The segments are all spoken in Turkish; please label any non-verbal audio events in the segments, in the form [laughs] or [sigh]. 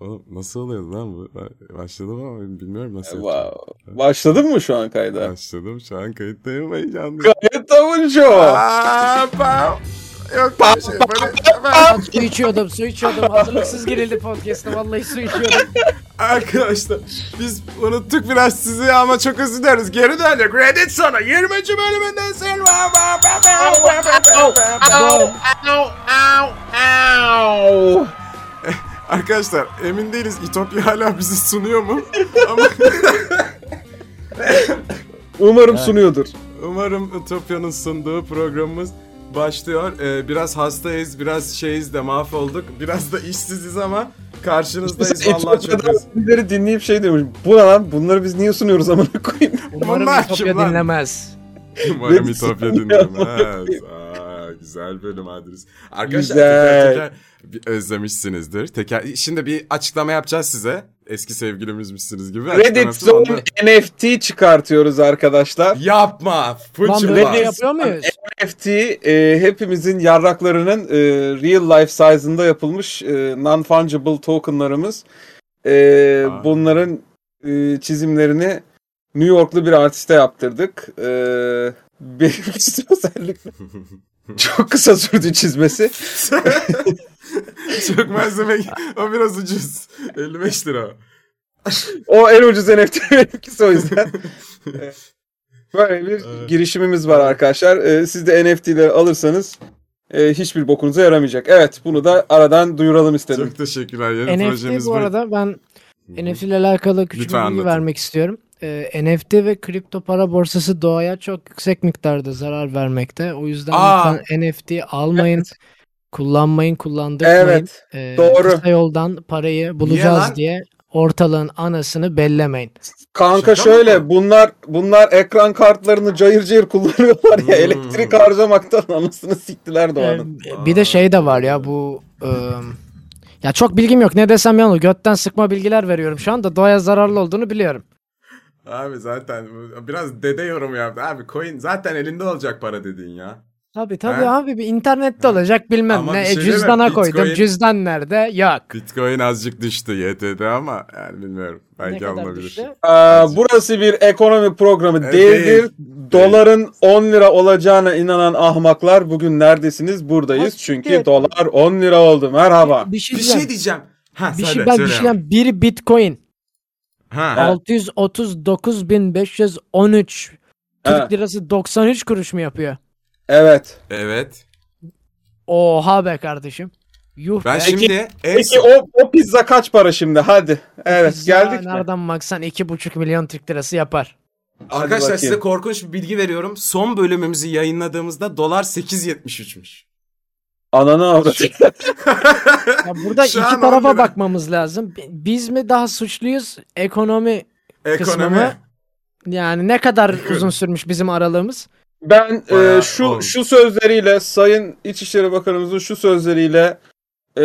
Oğlum nasıl oluyordu lan bu? Başladım ama bilmiyorum nasıl Wow. Başladın mı şu an kayda? Başladım şu an kayıttayım heyecanlıyım. Gayet avucu. Aa, pam. Yok bir şey böyle. Ben su içiyordum, su içiyordum. Hazırlıksız girildi podcast'a. Vallahi su içiyordum. Arkadaşlar biz unuttuk biraz sizi ama çok özür dileriz. Geri döndük. Reddit sonra 20. bölümünde Silva. Arkadaşlar emin değiliz İtopya hala bizi sunuyor mu? ama Umarım sunuyordur. umarım İtopya'nın sunduğu programımız başlıyor. Ee, biraz hastayız, biraz şeyiz de mahvolduk. Biraz da işsiziz ama karşınızdayız vallahi çok öz- birileri dinleyip şey demiş. Bu ne lan? Bunları biz niye sunuyoruz amına koyayım? Umarım Bunlar kim Ütopya lan? dinlemez. Umarım İtopya sunuyor. dinlemez. Aa, güzel bölüm adres. Arkadaşlar Güzel. teker teker bir özlemişsinizdir. Teker, şimdi bir açıklama yapacağız size. Eski sevgilimizmişsiniz gibi. Reddit. Zone NFT çıkartıyoruz arkadaşlar. Yapma. Çıplak. böyle yapıyor muyuz? NFT e, hepimizin yarraklarının e, real life size'ında yapılmış e, non-fungible tokenlarımız. E, Aa. bunların e, çizimlerini New Yorklu bir artiste yaptırdık. E, benimkisi [laughs] özellikle [laughs] [laughs] çok kısa sürdü çizmesi. [laughs] Çok malzeme. O biraz ucuz. 55 lira. O en ucuz NFT benimkisi o yüzden. [laughs] Böyle bir Evet. girişimimiz var arkadaşlar. E, siz de NFT'leri alırsanız e, hiçbir bokunuza yaramayacak. Evet bunu da aradan duyuralım istedim. Çok teşekkürler. Yeni NFT projemiz bu arada ben NFT ile alakalı küçük Lütfen bir bilgi anlatın. vermek istiyorum. Ee, NFT ve kripto para borsası doğaya çok yüksek miktarda zarar vermekte. O yüzden Aa! lütfen NFT almayın. Kullanmayın, kullandırmayın. Evet. Ee, doğru. Kısa yoldan parayı bulacağız lan? diye ortalığın anasını bellemeyin. Kanka Şaka şöyle mı? bunlar bunlar ekran kartlarını cayır cayır kullanıyorlar ya Hmm. elektrik harcamaktan anasını siktiler doğanın. Ee, bir de şey de var ya bu ıı, ya çok bilgim yok. Ne desem olur. Götten sıkma bilgiler veriyorum şu anda. Doğaya zararlı olduğunu biliyorum. Abi zaten biraz dede yorum yaptı. Abi coin zaten elinde olacak para dedin ya. Tabii tabii Ha? abi bir internette olacak bilmem Ama ne. bir E, şey mi? cüzdana koydum. Bitcoin- Cüzdan nerede? Yok. Bitcoin azıcık düştü YT'de ama yani bilmiyorum. Belki alınabilir. Aa, burası bir ekonomi programı Evet, değildir. değil. Doların 10 lira olacağına inanan ahmaklar bugün neredesiniz? Buradayız. Ha, Çünkü siktir. dolar 10 lira oldu. Merhaba. Bir şey Bir diyeceğim. şey diyeceğim. Ha, bir söyle, şey ben söyle bir şey diyeceğim. Bir bitcoin Ha. 639.513 Türk Ha. lirası 93 kuruş mu yapıyor? Evet. Evet. Oha be kardeşim. Yuh Ben be. şimdi en Peki son- o, o pizza kaç para şimdi? Hadi. Evet Biz geldik ya mi? Nereden baksan 2,5 milyon Türk lirası yapar. Arkadaşlar size korkunç bir bilgi veriyorum. Son bölümümüzü yayınladığımızda dolar 8.73'müş. Ananı avradı. [laughs] Ya burada Şu iki an tarafa lira. bakmamız lazım. Biz mi daha suçluyuz? Ekonomi kısmı Ekonomi. mı? Yani ne kadar uzun sürmüş bizim aralığımız? Ben e, Bayağı şu olmuş. şu sözleriyle Sayın İçişleri Bakanımızın şu sözleriyle e,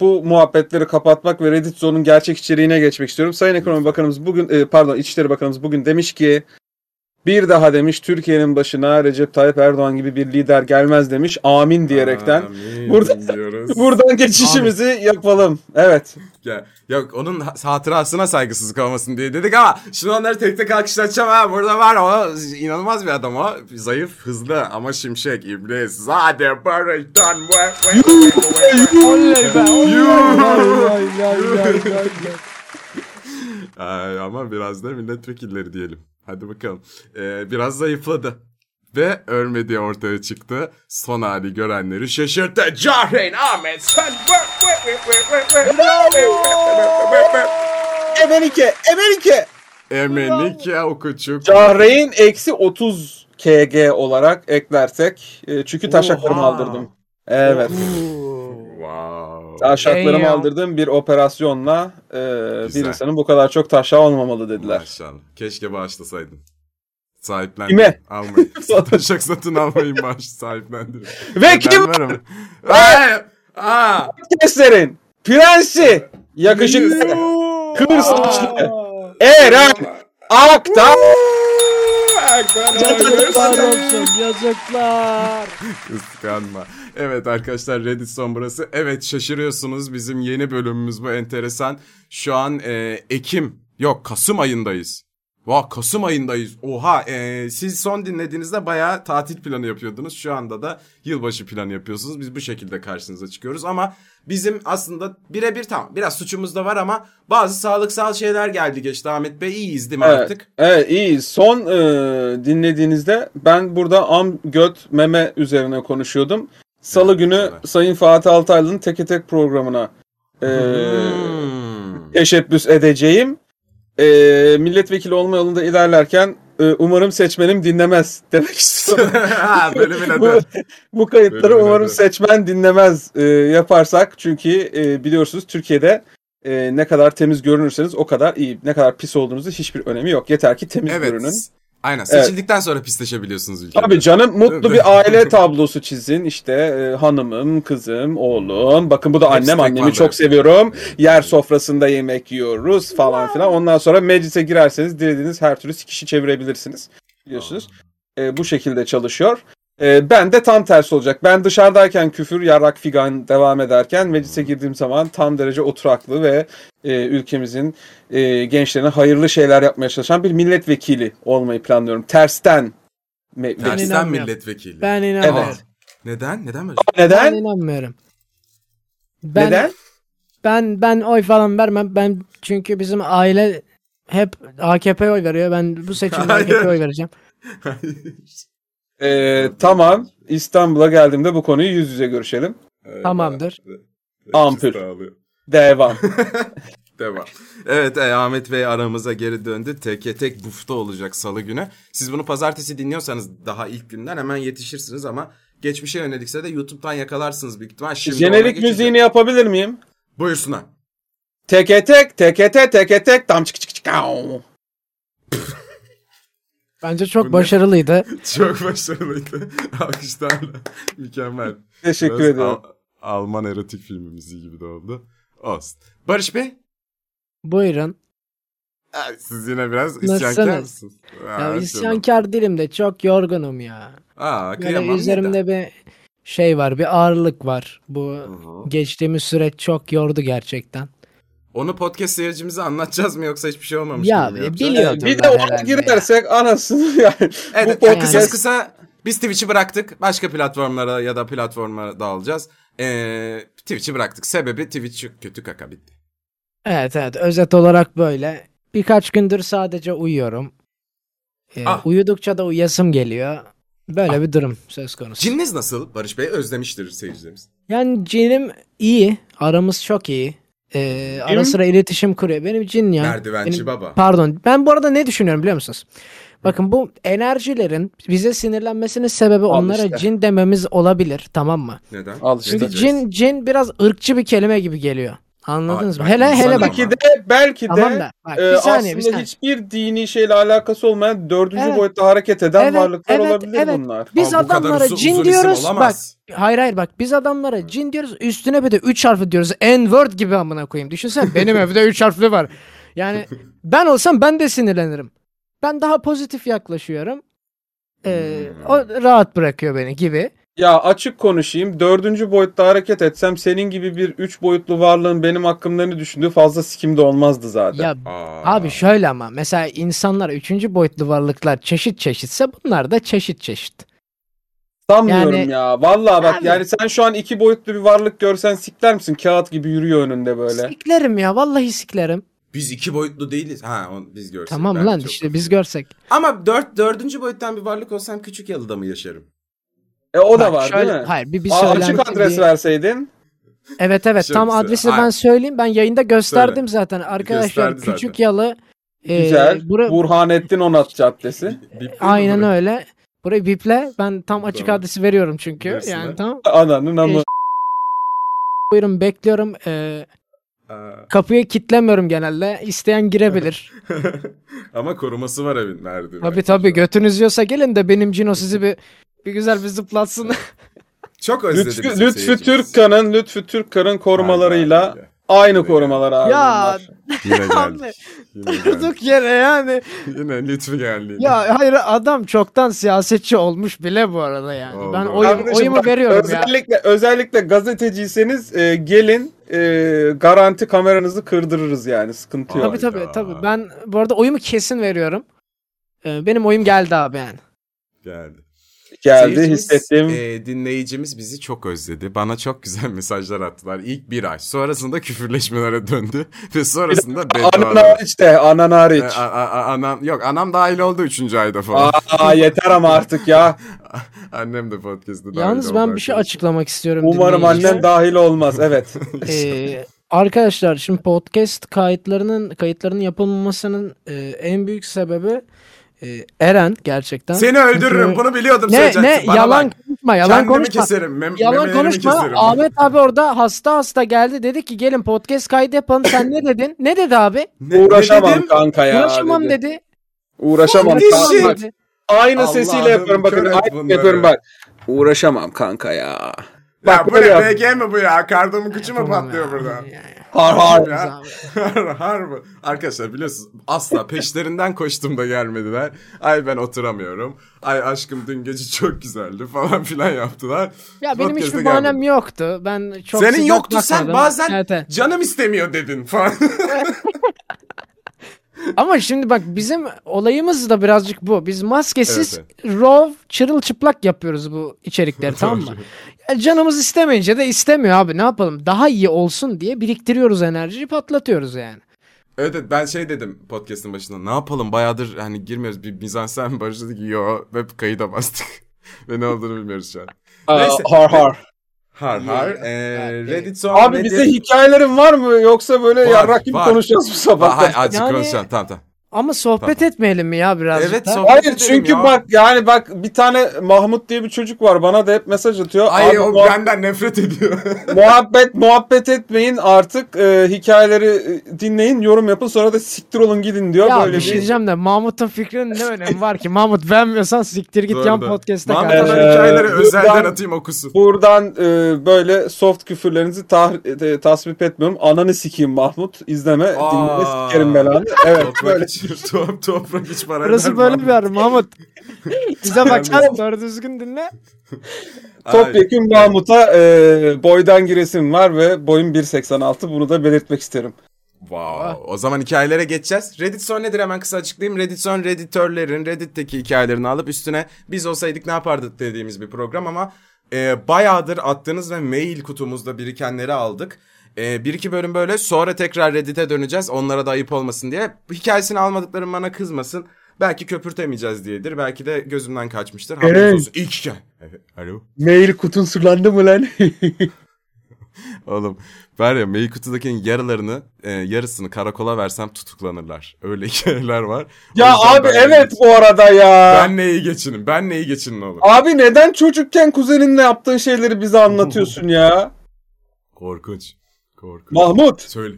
bu muhabbetleri kapatmak ve Reddit Zone'un gerçek içeriğine geçmek istiyorum. Sayın Ekonomi Bakanımız bugün e, pardon İçişleri Bakanımız bugün demiş ki bir daha demiş Türkiye'nin başına Recep Tayyip Erdoğan gibi bir lider gelmez demiş. Amin diyerekten. Amin Burada- diyoruz. [laughs] Buradan geçişimizi yapalım. Evet. Ya, yok onun ha- hatırasına saygısızlık olmasın diye dedik ama şimdi onları tek tek alkışlatacağım ha. Burada var o inanılmaz bir adam o. Zayıf, hızlı ama şimşek, iblis. Zade barıştan. Oley be. Ama biraz da milletvekilleri diyelim. Hadi bakalım. Ee, biraz zayıfladı. Ve ölmediği ortaya çıktı. Son hali görenleri şaşırttı. Cahreyn Ahmet sen. Emenike, Emenike. Emenike o küçük. Cahreyn eksi 30 kg olarak eklersek. e, çünkü taşaklarımı Oha. aldırdım. Evet. Wow. Taşaklarımı Damn. aldırdığım bir operasyonla e, bir insanın bu kadar çok taşağı olmamalı dediler. Maşallah. Keşke bağışlasaydın. Sahiplendirin. Kime? Almayın. [laughs] Taşak satın almayın bağış sahiplendirin. Ve kim Ben varım. Kesler'in prensi yakışıklı kır saçlı Eren Aktan Yazıklar olsun yazıklar. Kıskanma. Evet arkadaşlar Reddit son burası. Evet şaşırıyorsunuz bizim yeni bölümümüz bu enteresan. Şu an e, Ekim yok Kasım ayındayız. Vah Kasım ayındayız. Oha e, siz son dinlediğinizde bayağı tatil planı yapıyordunuz. Şu anda da yılbaşı planı yapıyorsunuz. Biz bu şekilde karşınıza çıkıyoruz ama bizim aslında birebir tamam biraz suçumuz da var ama bazı sağlıksal şeyler geldi geçti Ahmet Bey. iyiyiz değil mi Evet, artık? evet iyi. Son e, dinlediğinizde ben burada am, göt, meme üzerine konuşuyordum. Salı Evet, günü evet. Sayın Fatih Altaylı'nın Teke Tek programına e, Hmm. teşebbüs edeceğim. E, milletvekili olma yolunda ilerlerken e, umarım seçmenim dinlemez demek istiyorum. [laughs] ha, bölümün bu, adı. bu kayıtları Bölümün umarım adı. seçmen dinlemez e, yaparsak çünkü e, biliyorsunuz Türkiye'de e, ne kadar temiz görünürseniz o kadar iyi. Ne kadar pis olduğunuzun hiçbir önemi yok. Yeter ki temiz Evet. görünün. Aynen. Seçildikten sonra pisleşebiliyorsunuz ülkede. Tabii canım mutlu bir aile [laughs] tablosu çizin. İşte e, hanımım, kızım, oğlum. Bakın bu da annem. Annemi çok seviyorum. Yer sofrasında yemek yiyoruz falan filan. Ondan sonra meclise girerseniz dilediğiniz her türlü kişi çevirebilirsiniz. Biliyorsunuz. E, bu şekilde çalışıyor. E, ben de tam tersi olacak. Ben dışarıdayken küfür, yarrak, figan devam ederken meclise girdiğim zaman tam derece oturaklı ve e, ülkemizin e, gençlerine hayırlı şeyler yapmaya çalışan bir milletvekili olmayı planlıyorum. Tersten me- Tersten milletvekili. Ben inanmıyorum. Evet. Neden? Neden böyle? Ben Neden? inanmıyorum. Ben, Neden? Ben ben oy falan vermem. Ben çünkü bizim aile hep AKP oy veriyor. Ben bu seçimde Hayır. AKP oy vereceğim. [laughs] Ee, tamam. İstanbul'a geldiğimde bu konuyu yüz yüze görüşelim. Tamamdır. Ampul. Devam. [laughs] Devam. Evet e, Ahmet Bey aramıza geri döndü. Tek tek bufta olacak salı günü. Siz bunu pazartesi dinliyorsanız daha ilk günden hemen yetişirsiniz ama geçmişe yönelikse de YouTube'dan yakalarsınız büyük ihtimal. Şimdi Jenerik müziğini yapabilir miyim? Buyursunlar. Teke tek, teke tek, teke tek, tam çık çık çık. [laughs] Bence Bu çok ne? başarılıydı. [laughs] Çok başarılıydı. [laughs] Alkışlarla. Mükemmel. Teşekkür Biraz ediyorum. Al- Alman erotik filmi müziği gibi de oldu. Olsun. Barış Bey? Buyurun. Siz yine biraz Nasılsınız? isyankar mısınız? Ya Aa, isyankar değilim de çok yorgunum ya. Aa, Böyle kıyamam. üzerimde Neden? bir şey var, bir ağırlık var. Bu Hı hı. geçtiğimiz süreç çok yordu gerçekten. Onu podcast seyircimize anlatacağız mı yoksa hiçbir şey olmamış Ya, gibi mi yapacağız? biliyor- Bir de ona herhalde ya. girersek anasını [laughs] yani. Evet, bu yani podcast kısa kısa biz Twitch'i bıraktık. Başka platformlara ya da platformlara dağılacağız. Ee, Twitch'i bıraktık. Sebebi Twitch kötü kaka bitti. Evet evet özet olarak böyle. Birkaç gündür sadece uyuyorum. Ee, Ah. Uyudukça da uyasım geliyor. Böyle bir durum söz konusu. Cininiz nasıl Barış Bey? Özlemiştir seyircilerimiz. Yani cinim iyi. Aramız çok iyi. Ee, ara sıra iletişim kuruyor. Benim cin ya. Merdivenci benim- baba. Pardon. Ben bu arada ne düşünüyorum biliyor musunuz? Bakın bu enerjilerin bize sinirlenmesinin sebebi onlara işte. cin dememiz olabilir. Tamam mı? Neden? Al işte. Çünkü cin cin biraz ırkçı bir kelime gibi geliyor. Anladınız Aa, mı? bak, Hele hele bak. Belki de belki Tamam de da bak, e, bir saniye bir aslında saniye. hiçbir dini şeyle alakası olmayan dördüncü Evet. boyutta hareket eden Evet, varlıklar evet, olabilir evet. bunlar. Biz bu kadar adamlara uzun- cin uzun diyoruz. Bak olamaz. hayır hayır bak biz adamlara cin diyoruz. Üstüne bir de 3 harfli diyoruz. N-word gibi amına koyayım. Düşünsene benim [laughs] evde 3 harfli var. Yani ben olsam ben de sinirlenirim. Ben daha pozitif yaklaşıyorum. Ee, Hmm. o rahat bırakıyor beni gibi. Ya açık konuşayım. Dördüncü boyutta hareket etsem senin gibi bir üç boyutlu varlığın benim hakkımda ne düşündüğü fazla sikimde olmazdı zaten. Ya Aa. abi şöyle ama mesela insanlar üçüncü boyutlu varlıklar çeşit çeşitse bunlar da çeşit çeşit. Sanmıyorum yani- ya. Vallahi bak Abi- yani sen şu an iki boyutlu bir varlık görsen sikler misin? Kağıt gibi yürüyor önünde böyle. Siklerim ya vallahi siklerim. Biz iki boyutlu değiliz. Ha onu biz görsek. Tamam lan işte biz görsek. Ama dört, dördüncü boyuttan bir varlık olsam küçük yalıda mı yaşarım? E o da Bak var şöyle- değil mi? Hayır bir, bir açık adres bir- verseydin. Evet evet Çok tam güzel. adresi ben söyleyeyim. Ben yayında gösterdim Söyle. zaten. Arkadaşlar Gösterdi küçük zaten. yalı. e, Güzel. bura- Burhanettin Onat Caddesi. Bipli aynen burası? öyle. Burayı biple. Ben tam açık Tamam. adresi veriyorum çünkü. Versinler. Yani tamam. Ananın amı. E, Buyurun bekliyorum. E, kapıyı kitlemiyorum genelde. İsteyen girebilir. [laughs] Ama koruması var evin verdi. tabii tabii götünüz yiyorsa gelin de benim Cino sizi bir bir güzel bir zıplatsın. [laughs] Çok özledi Lütfü, Lütfü. Türkkan'ın Lütfü Türkkan'ın korumalarıyla Aynen Aynı korumalar abi. Ya. Yine. [laughs] Yine geldik. durduk yere yani. Yine lütfü geldi. Ya hayır adam çoktan siyasetçi olmuş bile bu arada yani. Oldu. Ben oyum, Kardeşim oyumu bak, veriyorum ya. özellikle, Özellikle gazeteciyseniz e, gelin e, garanti kameranızı kırdırırız yani sıkıntı yok. Tabii tabii tabii. Ben bu arada oyumu kesin veriyorum. Ee, Benim oyum geldi abi yani. Geldi. Geldi Seyircimiz, hissettiğim. e, dinleyicimiz bizi çok özledi. Bana çok güzel [laughs] mesajlar attılar. İlk bir ay. Sonrasında küfürleşmelere döndü. [laughs] Ve sonrasında Anan hariç de anan hariç. E, a- a- anam, yok anam dahil oldu üçüncü ayda falan. Aa yeter ama artık ya. [laughs] Annem de podcast'ta dahil Yalnız ben bir şey arkadaşlar. açıklamak istiyorum. Umarım annen dahil olmaz. Evet. Ee, arkadaşlar şimdi podcast kayıtlarının kayıtlarının yapılmamasının e, en büyük sebebi e, Eren gerçekten. Seni öldürürüm. Çünkü- Bunu biliyordum Ne söyleyeceksin. ne Bana yalan bak. konuşma yalan Kendimi konuşma. keserim. Mem- Yalan konuşma. keserim. Ahmet abi orada hasta hasta geldi dedi ki gelin podcast kaydı yapalım. Sen ne dedin? Ne dedi abi? Ne- Uğraşamam ne dedim? kanka ya. Uğraşamam dedi. dedi. Uğraşamam kanka. Aynı Allah'ım, sesiyle yapıyorum bakın. Aynı yapıyorum bak. Uğraşamam kanka ya. Ya Bak bu böyle ne. BG mi bu ya? Kardomu kıçı mı patlıyor burada? Har har. Ya. [laughs] Har Harbi. Arkadaşlar biliyorsunuz asla peşlerinden koştum da gelmediler. Ay ben oturamıyorum. Ay aşkım dün gece çok güzeldi falan filan yaptılar. Ya benim Podcast'a hiçbir bahanem yoktu. Ben çok Senin yoktu sen bazen Evet, evet. canım istemiyor dedin falan. [laughs] Ama şimdi bak bizim olayımız da birazcık bu. Biz maskesiz Evet, raw çırılçıplak yapıyoruz bu içerikleri [laughs] tamam mı? Ya canımız istemeyince de istemiyor abi ne yapalım? Daha iyi olsun diye biriktiriyoruz enerjiyi patlatıyoruz yani. evet evet, ben şey dedim podcast'ın başında. Ne yapalım bayağıdır hani girmiyoruz bir mizansen Barış dedi ki yo web kayıda bastık. [laughs] Ve ne olduğunu bilmiyoruz şu an. Neyse. har har. Har har. Ee. Reddit son Abi bize hikayelerin var mı yoksa böyle Var, yarrak gibi var. konuşacağız bu sabah? Hayır azıcık Yani- konuşalım tamam tamam. Ama sohbet etmeyelim mi ya birazcık Evet, sohbet- Hayır çünkü ya. bak yani bak bir tane Mahmut diye bir çocuk var bana da hep mesaj atıyor. Ay Abi o muha- benden nefret ediyor. [laughs] muhabbet muhabbet etmeyin artık e, hikayeleri e, dinleyin yorum yapın sonra da siktir olun gidin diyor. Ya böyle bir şey diyeceğim de Mahmut'un fikrinin ne önemi var ki? Mahmut beğenmiyorsan siktir git Doğru yan da. podcast'e Mahmut kardeşim. hemen Ee, hikayeleri buradan- özelden atayım okusun. Buradan e, böyle soft küfürlerinizi tah- e, tasvip etmiyorum. Ananı sikeyim Mahmut. İzleme, Aa. dinleme, sikerim belanı. Evet böyle. [laughs] top, toprak iç para Burası böyle bir yer Mahmut. Bize baksana doğru düzgün dinle. Topyekun Mahmut'a e, boydan giresim var ve boyum 1.86 bunu da belirtmek isterim. Wow. O zaman hikayelere geçeceğiz. Reddit son nedir hemen kısa açıklayayım. Reddit son Redditörlerin Reddit'teki hikayelerini alıp üstüne biz olsaydık ne yapardık dediğimiz bir program ama e, bayağıdır attığınız ve mail kutumuzda birikenleri aldık. E, bir iki bölüm böyle sonra tekrar Reddit'e döneceğiz onlara da ayıp olmasın diye. Hikayesini almadıklarım bana kızmasın. Belki köpürtemeyeceğiz diyedir. Belki de gözümden kaçmıştır. Haberiniz Evet. olsun. İlk hikaye. Evet, Alo. Mail kutun sırlandı mı lan? [laughs] Oğlum var ya mail kutudakinin yarılarını e, yarısını karakola versem tutuklanırlar. Öyle [laughs] hikayeler var. Ya abi evet bu arada ya. Ben neyi geçinin? Ben neyi geçinin oğlum? Abi neden çocukken kuzeninle yaptığın şeyleri bize anlatıyorsun ya? Korkunç. Korkunç. Mahmut. Söyle.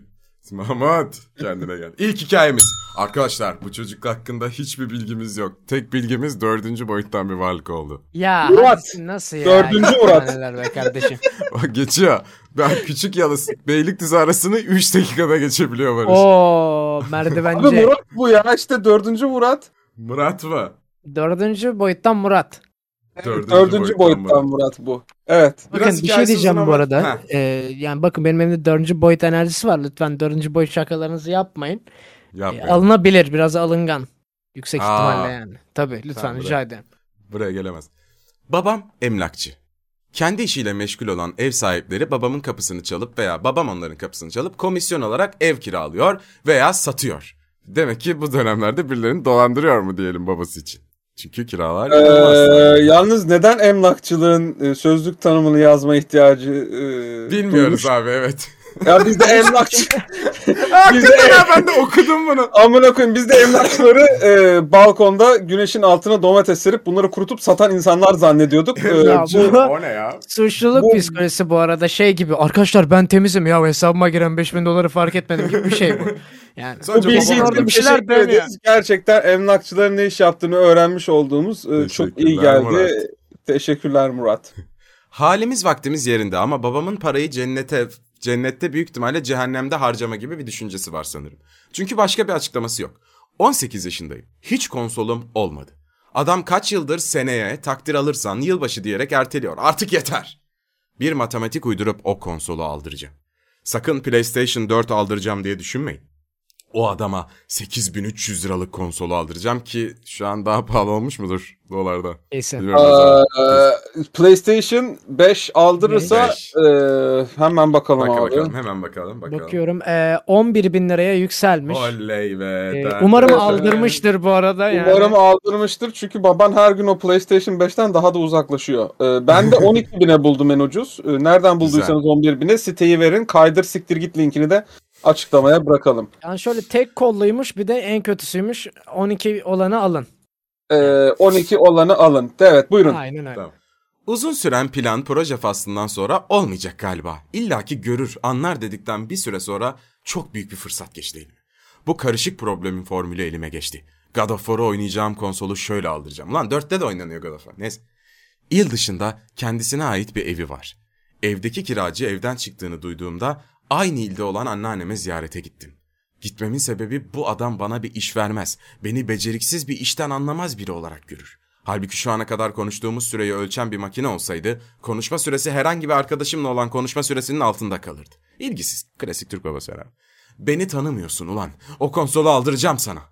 Mahmut kendine gel. İlk hikayemiz. Arkadaşlar bu çocuk hakkında hiçbir bilgimiz yok. Tek bilgimiz dördüncü boyuttan bir varlık oldu. Ya Murat. nasıl ya? Dördüncü Murat. Neler be kardeşim. [laughs] Bak geçiyor. Ben küçük yalısı Beylikdüzü arasını 3 dakikada geçebiliyor Barış. Oo Abi merdivenci. Murat bu ya işte dördüncü Murat. Murat mı? Dördüncü boyuttan Murat. Dördüncü, Dördüncü boyuttan Murat bu. Evet. Bakın Biraz bir şey diyeceğim bu arada. Ee, yani bakın benim elimde dördüncü boyut enerjisi var. Lütfen dördüncü boyut şakalarınızı yapmayın. Ee, Yapmayın. alınabilir biraz alıngan. Yüksek Aa. ihtimalle yani. Tabii lütfen Tamam, rica bırak. ederim. Buraya gelemez. Babam emlakçı. Kendi işiyle meşgul olan ev sahipleri babamın kapısını çalıp veya babam onların kapısını çalıp komisyon olarak ev kiralıyor veya satıyor. Demek ki bu dönemlerde birilerini dolandırıyor mu diyelim babası için. Çünkü kiralar Ee, yalnız neden emlakçılığın e, sözlük tanımını yazma ihtiyacı e, Bilmiyoruz duymuş? abi evet. Ya biz de emlakçı. de Hakikaten ya ben de okudum bunu. amına koyayım biz de emlakçıları e, balkonda güneşin altına domates serip bunları kurutup satan insanlar zannediyorduk. [laughs] E, Ya bu- bu- o ne ya? Suçluluk Bu- psikolojisi bu arada şey gibi. Arkadaşlar ben temizim ya hesabıma giren 5000 doları fark etmedim gibi bir şey bu. [laughs] Yani Sadece bu bilgi babam için bir şeyler ederiz. Gerçekten emlakçıların ne iş yaptığını öğrenmiş olduğumuz e, çok iyi geldi. Murat. Teşekkürler Murat. Halimiz vaktimiz yerinde ama babamın parayı cennete Cennette büyük ihtimalle cehennemde harcama gibi bir düşüncesi var sanırım. Çünkü başka bir açıklaması yok. 18 yaşındayım. Hiç konsolum olmadı. Adam kaç yıldır seneye takdir alırsan yılbaşı diyerek erteliyor. Artık yeter. Bir matematik uydurup o konsolu aldıracağım. Sakın PlayStation 4 aldıracağım diye düşünmeyin. O adama 8300 liralık konsolu aldıracağım ki şu an daha pahalı olmuş mudur dolarda? Ne zaman. Ee, PlayStation 5 aldırırsa Beş. e, hemen bakalım Bak abi. bakalım hemen bakalım bakalım. Bakıyorum ee, 11 bin liraya yükselmiş. Oley be. Da- umarım Evet, aldırmıştır bu arada. Yani. Umarım aldırmıştır çünkü baban her gün o PlayStation 5'ten daha da uzaklaşıyor. Ee, ben de 12 bine buldum en ucuz. Ee, nereden bulduysanız 11 bine siteyi verin. Kaydır siktir git linkini de açıklamaya bırakalım. Yani şöyle tek kolluymuş bir de en kötüsüymüş 12 olanı alın. Ee, 12 olanı alın. Evet buyurun. Aynen öyle. Tamam. Uzun süren plan proje faslından sonra olmayacak galiba. İlla ki görür, anlar dedikten bir süre sonra çok büyük bir fırsat geçti elime. Bu karışık problemin formülü elime geçti. God of War'u oynayacağım konsolu şöyle aldıracağım. Lan 4'te de oynanıyor God of War. Neyse. İl dışında kendisine ait bir evi var. Evdeki kiracı evden çıktığını duyduğumda aynı ilde olan anneanneme ziyarete gittim. Gitmemin sebebi bu adam bana bir iş vermez. Beni beceriksiz bir işten anlamaz biri olarak görür. Halbuki şu ana kadar konuştuğumuz süreyi ölçen bir makine olsaydı, konuşma süresi herhangi bir arkadaşımla olan konuşma süresinin altında kalırdı. İlgisiz. Klasik Türk babası herhalde. Beni tanımıyorsun ulan. O konsolu aldıracağım sana.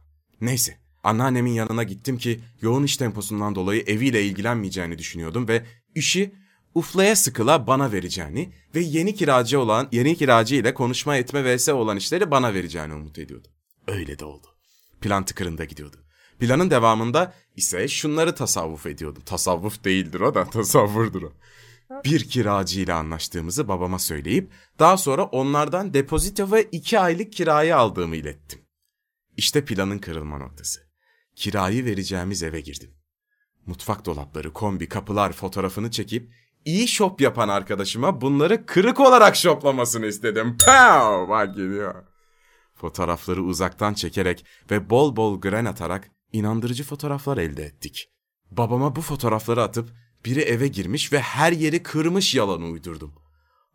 Neyse. Anneannemin yanına gittim ki yoğun iş temposundan dolayı eviyle ilgilenmeyeceğini düşünüyordum ve işi uflaya sıkıla bana vereceğini ve yeni kiracı olan yeni kiracı ile konuşma etme vs olan işleri bana vereceğini umut ediyordum. Öyle de oldu. Plan tıkırında gidiyordu. Planın devamında ise şunları tasavvuf ediyordum. Tasavvuf değildir o da [laughs] tasavvurdur o. Bir kiracı ile anlaştığımızı babama söyleyip daha sonra onlardan depozito ve iki aylık kirayı aldığımı ilettim. İşte planın kırılma noktası. Kirayı vereceğimiz eve girdim. Mutfak dolapları, kombi, kapılar fotoğrafını çekip iyi şop yapan arkadaşıma bunları kırık olarak şoplamasını istedim. Pow! Bak geliyor. Fotoğrafları uzaktan çekerek ve bol bol gren atarak inandırıcı fotoğraflar elde ettik. Babama bu fotoğrafları atıp biri eve girmiş ve her yeri kırmış yalanı uydurdum.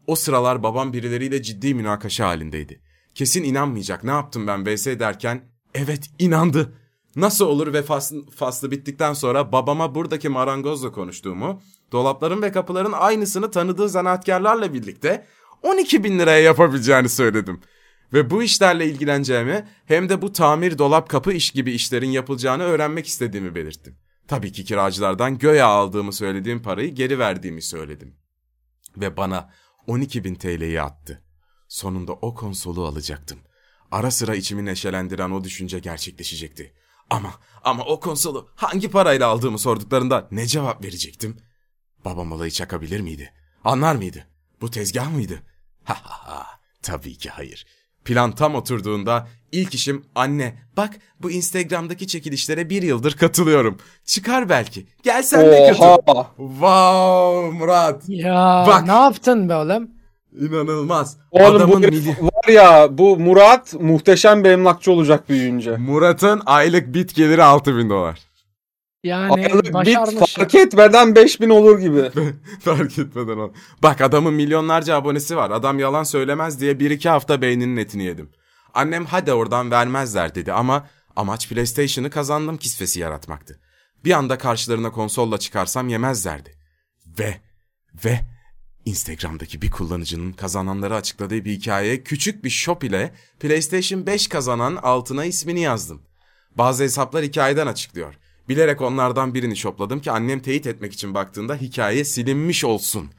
O sıralar babam birileriyle ciddi münakaşa halindeydi. Kesin inanmayacak ne yaptım ben vs derken evet inandı. Nasıl olur ve faslı, faslı bittikten sonra babama buradaki marangozla konuştuğumu, dolapların ve kapıların aynısını tanıdığı zanaatkarlarla birlikte 12 bin liraya yapabileceğini söyledim. Ve bu işlerle ilgileneceğimi hem de bu tamir dolap kapı iş gibi işlerin yapılacağını öğrenmek istediğimi belirttim. Tabii ki kiracılardan göğe aldığımı söylediğim parayı geri verdiğimi söyledim. Ve bana 12 bin TL'yi attı. Sonunda o konsolu alacaktım. Ara sıra içimi neşelendiren o düşünce gerçekleşecekti. Ama ama o konsolu hangi parayla aldığımı sorduklarında ne cevap verecektim? Babam olayı çakabilir miydi? Anlar mıydı? Bu tezgah mıydı? [laughs] Ha ha ha. Tabii ki hayır. Plan tam oturduğunda ilk işim anne bak bu Instagram'daki çekilişlere bir yıldır katılıyorum. Çıkar belki. Gel sen de katıl. Wow Murat. Ya Bak. ne yaptın be oğlum? İnanılmaz. Oğlum bu Adamın herif mili- var ya bu Murat muhteşem bir emlakçı olacak büyüyünce. Murat'ın aylık bit geliri 6000 dolar. Yani Aylık bit başarmış. fark etmeden 5000 olur gibi. [laughs] Fark etmeden o. Bak adamın milyonlarca abonesi var. Adam yalan söylemez diye bir iki hafta beyninin etini yedim. Annem hadi oradan vermezler dedi ama amaç PlayStation'ı kazandım kisvesi yaratmaktı. Bir anda karşılarına konsolla çıkarsam yemezlerdi. Ve ve Instagram'daki bir kullanıcının kazananları açıkladığı bir hikayeye küçük bir shop ile PlayStation 5 kazanan altına ismini yazdım. Bazı hesaplar hikayeden açıklıyor. Bilerek onlardan birini shopladım ki annem teyit etmek için baktığında hikaye silinmiş olsun.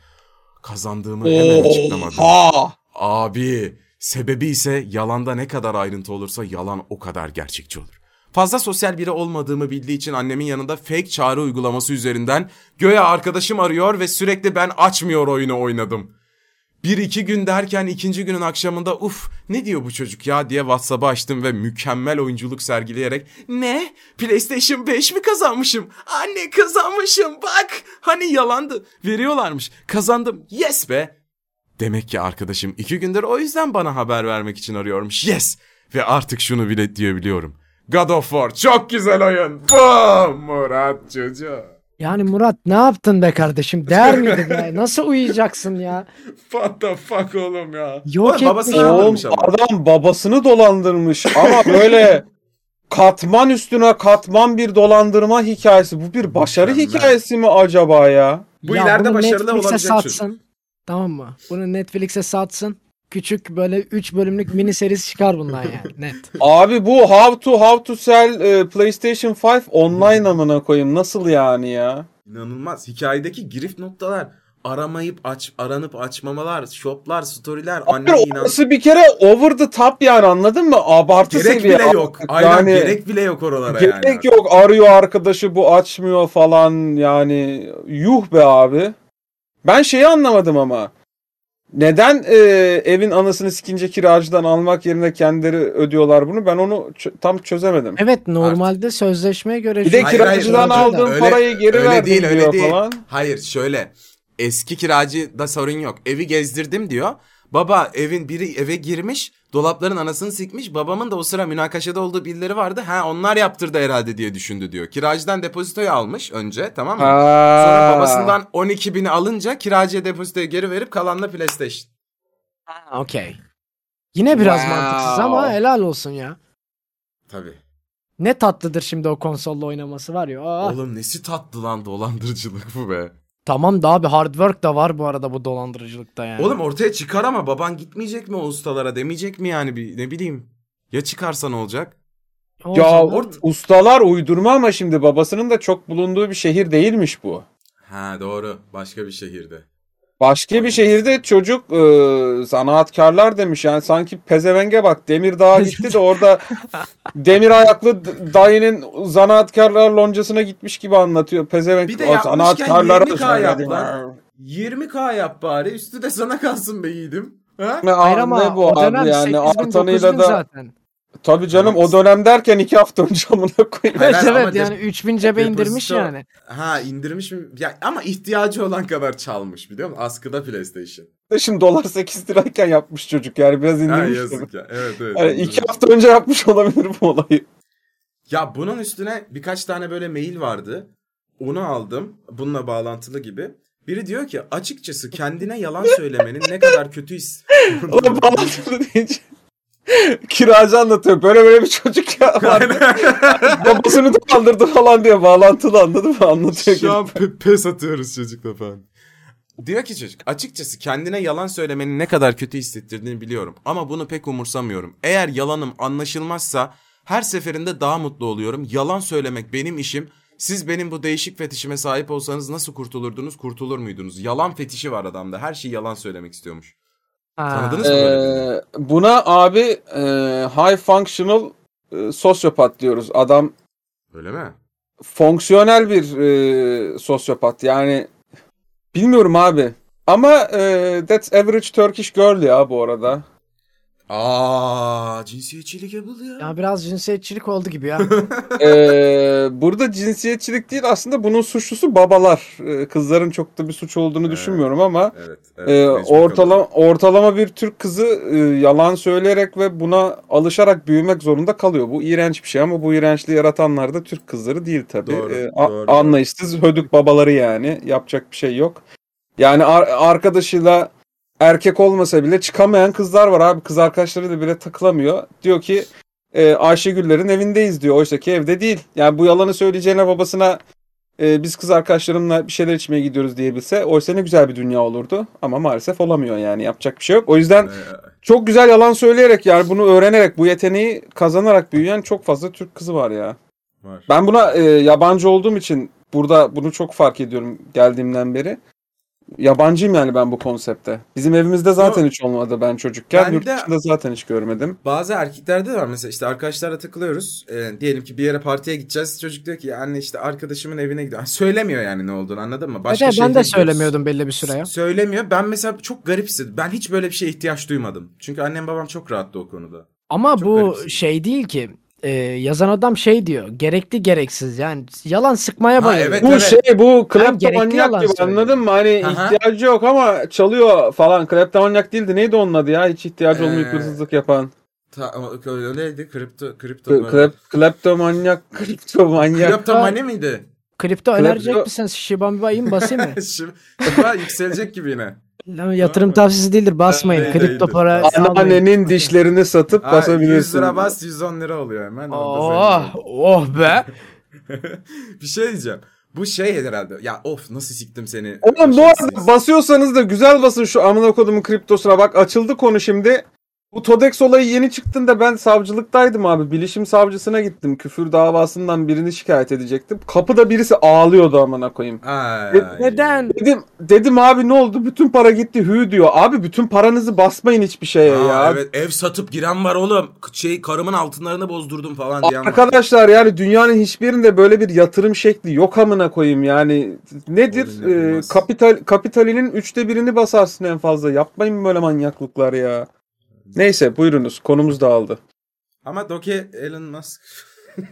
Kazandığımı hemen açıklamadım. Oha. Abi sebebi ise yalanda ne kadar ayrıntı olursa yalan o kadar gerçekçi olur. Fazla sosyal biri olmadığımı bildiği için annemin yanında fake çağrı uygulaması üzerinden göğe arkadaşım arıyor ve sürekli ben açmıyor oyunu oynadım. Bir iki gün derken ikinci günün akşamında uf ne diyor bu çocuk ya diye WhatsApp'ı açtım ve mükemmel oyunculuk sergileyerek ne PlayStation 5 mi kazanmışım? Anne kazanmışım bak hani yalandı veriyorlarmış kazandım yes be. Demek ki arkadaşım iki gündür o yüzden bana haber vermek için arıyormuş yes ve artık şunu bile diyebiliyorum. God of War çok güzel oyun. Boom Murat çocuğu. Yani Murat ne yaptın be kardeşim? Değer miydi be? Nasıl uyuyacaksın ya? [laughs] What the fuck oğlum ya. Yok Oğlum babasını ya. Oğlum ama. adam babasını dolandırmış ama böyle katman üstüne katman bir dolandırma hikayesi. Bu bir başarı Mükemmel. hikayesi mi acaba ya? Bu Ya ileride bunu başarılı Netflix'e olabilecek çocuk. satsın. Tamam mı? Bunu Netflix'e satsın. Küçük böyle 3 bölümlük mini serisi çıkar bundan yani. [laughs] Net. Abi bu How to How to Sell e, PlayStation 5 online amına koyayım. Nasıl yani ya? İnanılmaz. Hikayedeki girift noktalar. Aramayıp aç, aranıp açmamalar, shoplar, storyler, anne inan. orası bir kere over the top yani anladın mı? Abartı Gerek seviye. bile yok. Aynen Yani- gerek bile yok oralara yani. Gerek yok arıyor arkadaşı bu açmıyor falan yani yuh be abi. Ben şeyi anlamadım ama. Neden e, evin anasını sikince kiracıdan almak yerine kendileri ödüyorlar bunu? Ben onu ç- tam çözemedim. Evet normalde sözleşmeye göre Bir de Hayır, hayır, kiracıdan aldığım öyle- parayı geri öyle verdim değil, öyle diyor değil. falan. Hayır şöyle. Eski kiracı da sorun yok. Evi gezdirdim diyor. Baba evin biri eve girmiş. Dolapların anasını sikmiş. Babamın da o sıra münakaşada olduğu birileri vardı. Ha onlar yaptırdı herhalde diye düşündü diyor. Kiracıdan depozitoyu almış önce tamam mı? Sonra Ha. babasından 12 bini alınca kiracıya depozitoyu geri verip kalanla PlayStation. Ha, Okey. Yine biraz Wow. mantıksız ama helal olsun ya. Tabii. Ne tatlıdır şimdi o konsolla oynaması var ya. Aa. Oğlum nesi tatlı lan dolandırıcılık bu be. Tamam da abi hard work da var bu arada bu dolandırıcılıkta yani. Oğlum ortaya çıkar ama baban gitmeyecek mi o ustalara demeyecek mi yani bir ne bileyim. Ya çıkarsa ne olacak? O Ya zaman- or- ustalar uydurma ama şimdi babasının da çok bulunduğu bir şehir değilmiş bu. Ha doğru başka bir şehirde. Başka bir şehirde çocuk e, zanaatkarlar demiş yani sanki pezevenge bak Demirdağ'a gitti de orada [laughs] demir ayaklı dayının zanaatkarlar loncasına gitmiş gibi anlatıyor. Pezevenk Bir de o zanaatkarlara 20K yap söyledim. lan. 20k yap bari üstü de sana kalsın be yiğidim. Ha? Ne, Hayır ne bu o dönem abi yani 8000 artanıyla 9000 da zaten. Tabii canım Evet. o dönem derken iki hafta önce amına koyayım. Hayır, Evet ama evet de- yani 3000 cebe indirmiş depozito- yani. Ha indirmiş mi? Ya, ama ihtiyacı olan kadar çalmış biliyor musun? Askıda PlayStation. Şimdi dolar 8 lirayken yapmış çocuk yani biraz Ha indirmiş. yazık ya. Evet evet. Yani iki hafta önce yapmış olabilir bu olayı. Ya bunun üstüne birkaç tane böyle mail vardı. Onu aldım. Bununla bağlantılı gibi. Biri diyor ki açıkçası kendine yalan söylemenin ne kadar kötü his. [laughs] Ulan bağlantılı deyince kiracı anlatıyor. Böyle böyle bir çocuk ya. [laughs] Babasını dolandırdı falan diye bağlantılı anladın mı? Anlatıyor. Şu an pe- pes atıyoruz çocukla falan. Diyor ki çocuk açıkçası kendine yalan söylemenin ne kadar kötü hissettirdiğini biliyorum. Ama bunu pek umursamıyorum. Eğer yalanım anlaşılmazsa her seferinde daha mutlu oluyorum. Yalan söylemek benim işim. Siz benim bu değişik fetişime sahip olsanız nasıl kurtulurdunuz, kurtulur muydunuz? Yalan fetişi var adamda. Her şeyi yalan söylemek istiyormuş. Tanıdınız mı? Ee, buna abi e, high functional e, sosyopat diyoruz. Adam Öyle mi? fonksiyonel bir e, sosyopat. Yani bilmiyorum abi. Ama e, that's average Turkish girl ya bu arada. Aa, cinsiyetçilik yapıldı ya. Ya biraz cinsiyetçilik oldu gibi ya. [laughs] Ee, burada cinsiyetçilik değil aslında bunun suçlusu babalar. Ee, kızların çok da bir suç olduğunu Evet. düşünmüyorum ama Evet. evet e, mecbur ortalama ortalama bir Türk kızı e, yalan söyleyerek ve buna alışarak büyümek zorunda kalıyor. Bu iğrenç bir şey ama bu iğrençliği yaratanlar da Türk kızları değil tabii. Doğru, Ee, a- doğru. Anlayışsız hödük babaları yani. Yapacak bir şey yok. Yani ar- arkadaşıyla erkek olmasa bile çıkamayan kızlar var abi. Kız arkadaşlarıyla bile takılamıyor. Diyor ki e, Ayşegüllerin evindeyiz diyor. Oysa ki evde değil. Yani bu yalanı söyleyeceğine babasına e, biz kız arkadaşlarımla bir şeyler içmeye gidiyoruz diyebilse oysa ne güzel bir dünya olurdu. Ama maalesef olamıyor yani yapacak bir şey yok. O yüzden çok güzel yalan söyleyerek yani bunu öğrenerek bu yeteneği kazanarak büyüyen çok fazla Türk kızı var ya. var. Ben buna e, yabancı olduğum için burada bunu çok fark ediyorum geldiğimden beri. Yabancıyım yani ben bu konsepte. Bizim evimizde zaten Yok. hiç olmadı ben çocukken. Ben Yurt de- dışında zaten hiç görmedim. Bazı erkeklerde de var mesela işte arkadaşlarla takılıyoruz. Ee, diyelim ki bir yere partiye gideceğiz. Çocuk diyor ki ya anne işte arkadaşımın evine gidiyor. Söylemiyor yani ne olduğunu anladın mı? Evet, şehre ben de söylemiyordum belli bir süre ya. Söylemiyor. Ben mesela çok garip hissettim. Ben hiç böyle bir şeye ihtiyaç duymadım. Çünkü annem babam çok rahattı o konuda. Ama Çok bu garipsin. şey değil ki. Ee, yazan adam şey diyor. Gerekli gereksiz yani yalan sıkmaya bayılıyor. evet, Bu evet. şey bu kleptomanyak yalan gibi söylüyor. anladın mı? Hani Aha. ihtiyacı yok ama çalıyor falan. Kleptomanyak değildi. Neydi onun adı ya? Hiç ihtiyacı olmayıp Ee, hırsızlık yapan. Ta, öyleydi kripto kripto. Klep, kleptomanyak, [laughs] kriptomanyak. Kriptomani miydi? Kripto önerecek misin? Shiba mi basayım mı? [laughs] Shiba yükselecek gibi yine. Lan yatırım tavsiyesi değildir basmayın. Değil, Kripto değildir. para. Anneannenin dişlerini satıp Ha, 100 basabilirsin. lira bas 110 lira oluyor hemen. orada Oh, oh be. [laughs] bir şey diyeceğim. Bu şey herhalde. Ya of nasıl siktim seni. Oğlum bu Başarısız. arada basıyorsanız da güzel basın şu amına kodumun kriptosuna. Bak açıldı konu şimdi. Bu Todex olayı yeni çıktığında ben savcılıktaydım abi. Bilişim savcısına gittim. Küfür davasından birini şikayet edecektim. Kapıda birisi ağlıyordu amına koyayım. Ay. Neden? Dedim dedim abi ne oldu? Bütün para gitti hü diyor. Abi bütün paranızı basmayın hiçbir şeye Aa, ya. Evet ev satıp giren var oğlum. Şey karımın altınlarını bozdurdum falan diyen var. Arkadaşlar yani dünyanın hiçbirinde böyle bir yatırım şekli yok amına koyayım yani nedir Ee, kapital kapitalinin üçte birini basarsın en fazla yapmayın böyle manyaklıklar ya. Neyse buyurunuz konumuz dağıldı. Ama Doge Elon Musk. [laughs]